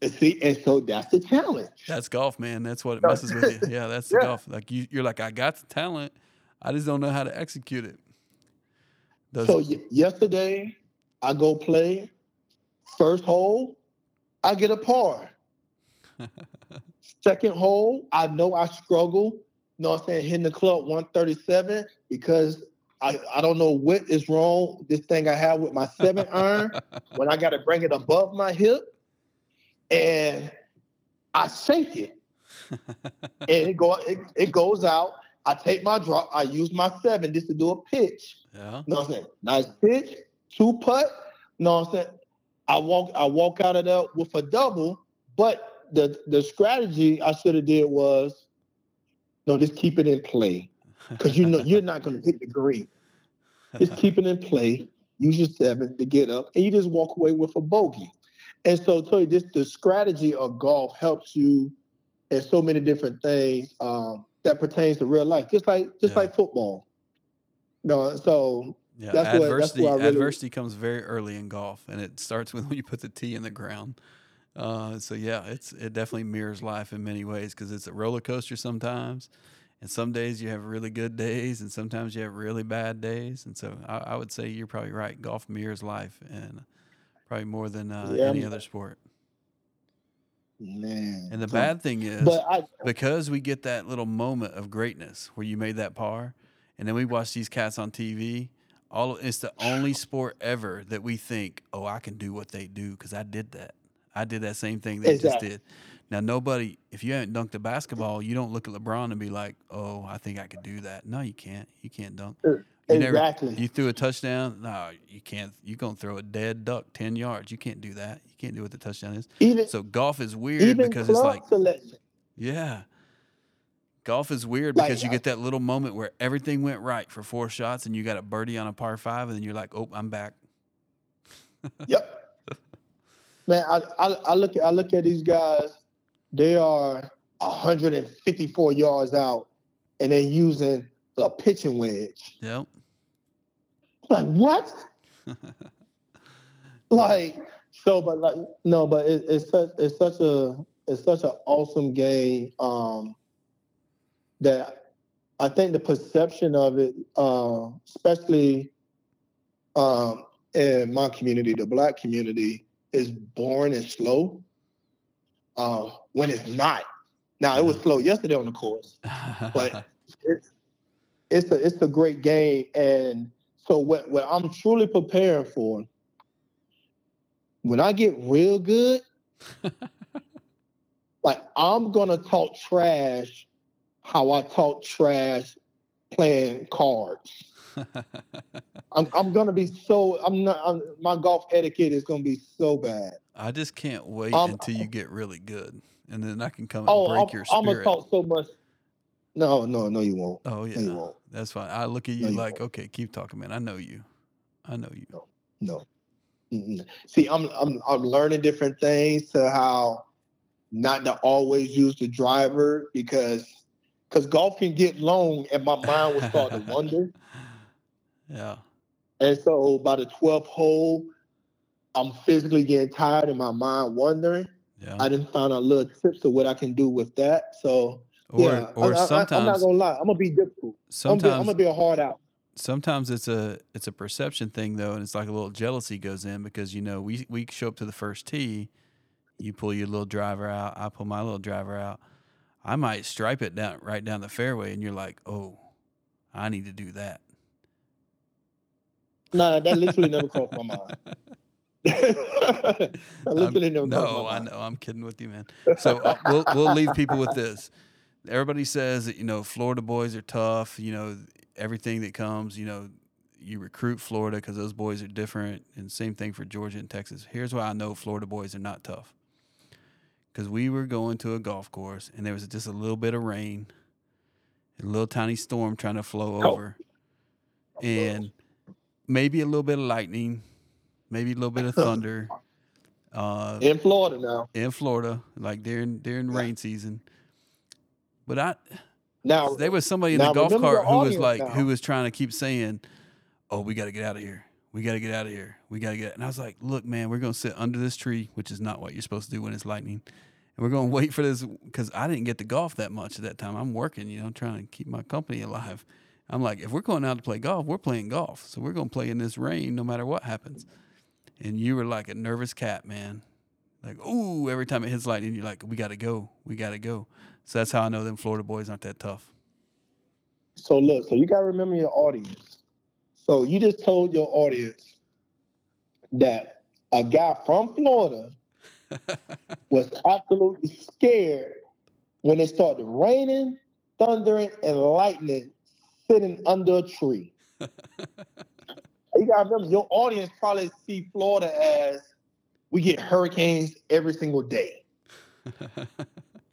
And see, and so that's the challenge. that's golf, man. That's what it messes with you. Yeah, that's the Yeah. golf. Like you, you're like, I got the talent, I just don't know how to execute it. Does So y- yesterday, I go play first hole, I get a par. Second hole, I know I struggle. You know what I'm saying? Hitting the club 137 because I, I don't know what is wrong. This thing I have with my seven iron when I got to bring it above my hip, and I shake it, and it go it, it goes out. I take my drop. I use my seven just to do a pitch. yeah. You know what I'm saying? Nice pitch, two putt. You know what I'm saying? I walk I walk out of there with a double, but the the strategy I should have did was no, just keep it in play. Because you know you're not gonna hit the green. Just keep it in play, use your seven to get up, and you just walk away with a bogey. And so tell you this the strategy of golf helps you in so many different things um, that pertains to real life, just like just Yeah. like football. No, so Yeah, That's that's adversity what really- adversity comes very early in golf, and it starts with when you put the tee in the ground. Uh, so yeah, it's it definitely mirrors life in many ways because it's a roller coaster sometimes, and some days you have really good days, and sometimes you have really bad days. And so I, I would say you're probably right. Golf mirrors life, and probably more than uh, Yeah, any other sport. Man. And the bad thing is, I because we get that little moment of greatness where you made that par, and then we watch these cats on TV. All it's the only sport ever that we think, oh, I can do what they do because I did that. I did that same thing they Exactly. just did. Now nobody, if you haven't dunked a basketball, you don't look at LeBron and be like, oh, I think I could do that. No, you can't. You can't dunk. You never- exactly. You threw a touchdown. No, you can't. You gonna throw a dead duck ten yards. You can't do that. You can't do what the touchdown is. even So golf is weird because it's like selection. Yeah. Golf is weird Like, because you get that little moment where everything went right for four shots and you got a birdie on a par five and then you're like, oh, I'm back. Yep. Man, I, I I look at I look at these guys. They are 154 yards out, and they're using a pitching wedge. Yep. Like what? like so, but like no, but it, it's such it's such a it's such an awesome game. Um, that I think the perception of it, uh, especially um, in my community, the black community, is boring and slow. Uh, when it's not. Now it was slow yesterday on the course, but it's it's a it's a great game, and so what what I'm truly preparing for when I get real good, like I'm gonna talk trash how I talk trash playing cards. I'm I'm gonna be so I'm not I'm, my golf etiquette is gonna be so bad. I just can't wait Um, until you get really good and then I can come and Oh, break I'm, your I'm gonna talk so much. No, no, no, you won't. oh, No, you yeah. won't. That's fine. I look at you No, you like, won't. okay, keep talking, man. I know you. I know you. No. Mm-mm. See, I'm I'm I'm learning different things to how not to always use the driver because because golf can get long and my mind will start to wander. Yeah. And so by the 12th hole, I'm physically getting tired and my mind wandering. Yeah. I didn't find out little tips of what I can do with that. So or yeah, or I, I, sometimes I'm not gonna lie, I'm gonna be difficult. I'm, sometimes I'm gonna be a hard out. sometimes it's a it's a perception thing though, and it's like a little jealousy goes in because you know we we show up to the first tee, you pull your little driver out, I pull my little driver out, I might stripe it down right down the fairway, and you're like, oh, I need to do that. Nah, that literally never crossed my mind. that literally never no, I know I'm kidding with you, man. So uh, we'll we'll leave people with this. Everybody says that you know Florida boys are tough. You know everything that comes. You know you recruit Florida because those boys are different, and same thing for Georgia and Texas. Here's why I know Florida boys are not tough. Because we were going to a golf course and there was just a little bit of rain, a little tiny storm trying to flow Oh. over, and maybe a little bit of lightning, maybe a little bit of thunder. Uh, In Florida now. in Florida, like during during rain season. But I Now there was somebody in the golf cart who was like now. who was trying to keep saying, "Oh, we got to get out of here. We got to get out of here. We got to get." And I was like, "Look, man, we're gonna sit under this tree, which is not what you're supposed to do when it's lightning, and we're gonna wait for this because I didn't get to golf that much at that time. I'm working, you know, trying to keep my company alive. I'm like, if we're going out to play golf, we're playing golf, so we're gonna play in this rain no matter what happens." And you were like a nervous cat, man. Like, ooh, every time it hits lightning, you're like, we got to go. We got to go. So that's how I know them Florida boys aren't that tough. So look, so you gotta remember your audience. So you just told your audience that a guy from Florida was absolutely scared when it started raining, thundering, and lightning sitting under a tree. you gotta remember your audience probably see Florida as we get hurricanes every single day.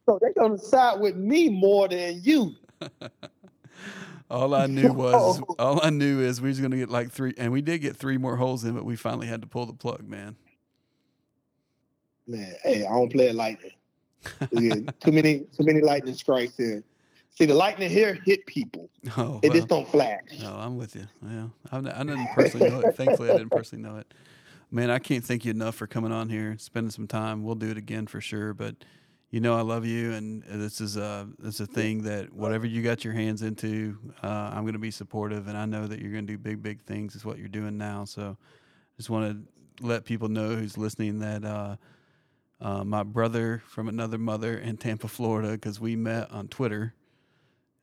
So they're gonna side with me more than you. All I knew was, Yo. all I knew is we was gonna get like three, and we did get three more holes in, but we finally had to pull the plug, man. Man, hey, I don't play at lightning. Yeah, too many, too many lightning strikes here. See, the lightning here hit people. Oh, It well, just don't flash. no, I'm with you. Yeah, I, I didn't personally know it. Thankfully, I didn't personally know it. Man, I can't thank you enough for coming on here, spending some time. We'll do it again for sure, but. You know I love you, and this is a this is a thing that whatever you got your hands into, uh, I'm going to be supportive, and I know that you're going to do big, big things. Is what you're doing now. So, just want to let people know who's listening that uh, uh, my brother from another mother in Tampa, Florida, because we met on Twitter,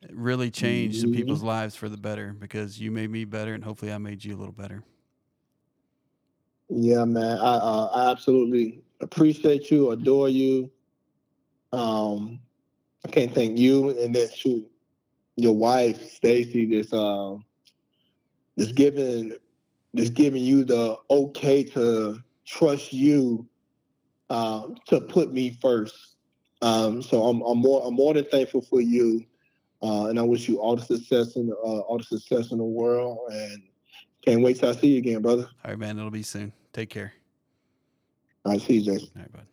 it really changed some Mhm. people's lives for the better. Because you made me better, and hopefully I made you a little better. Yeah, man. I, uh, I absolutely appreciate you, adore you. Um, I can't thank you, and then shoot, your wife Stacy. Just um, just giving just giving you the okay to trust you uh, to put me first. Um, so I'm, I'm more I'm more than thankful for you, uh, and I wish you all the success in the, uh, all the success in the world, and can't wait till I see you again, brother. All right, man. It'll be soon. Take care. I see you, Jason. All right, bud.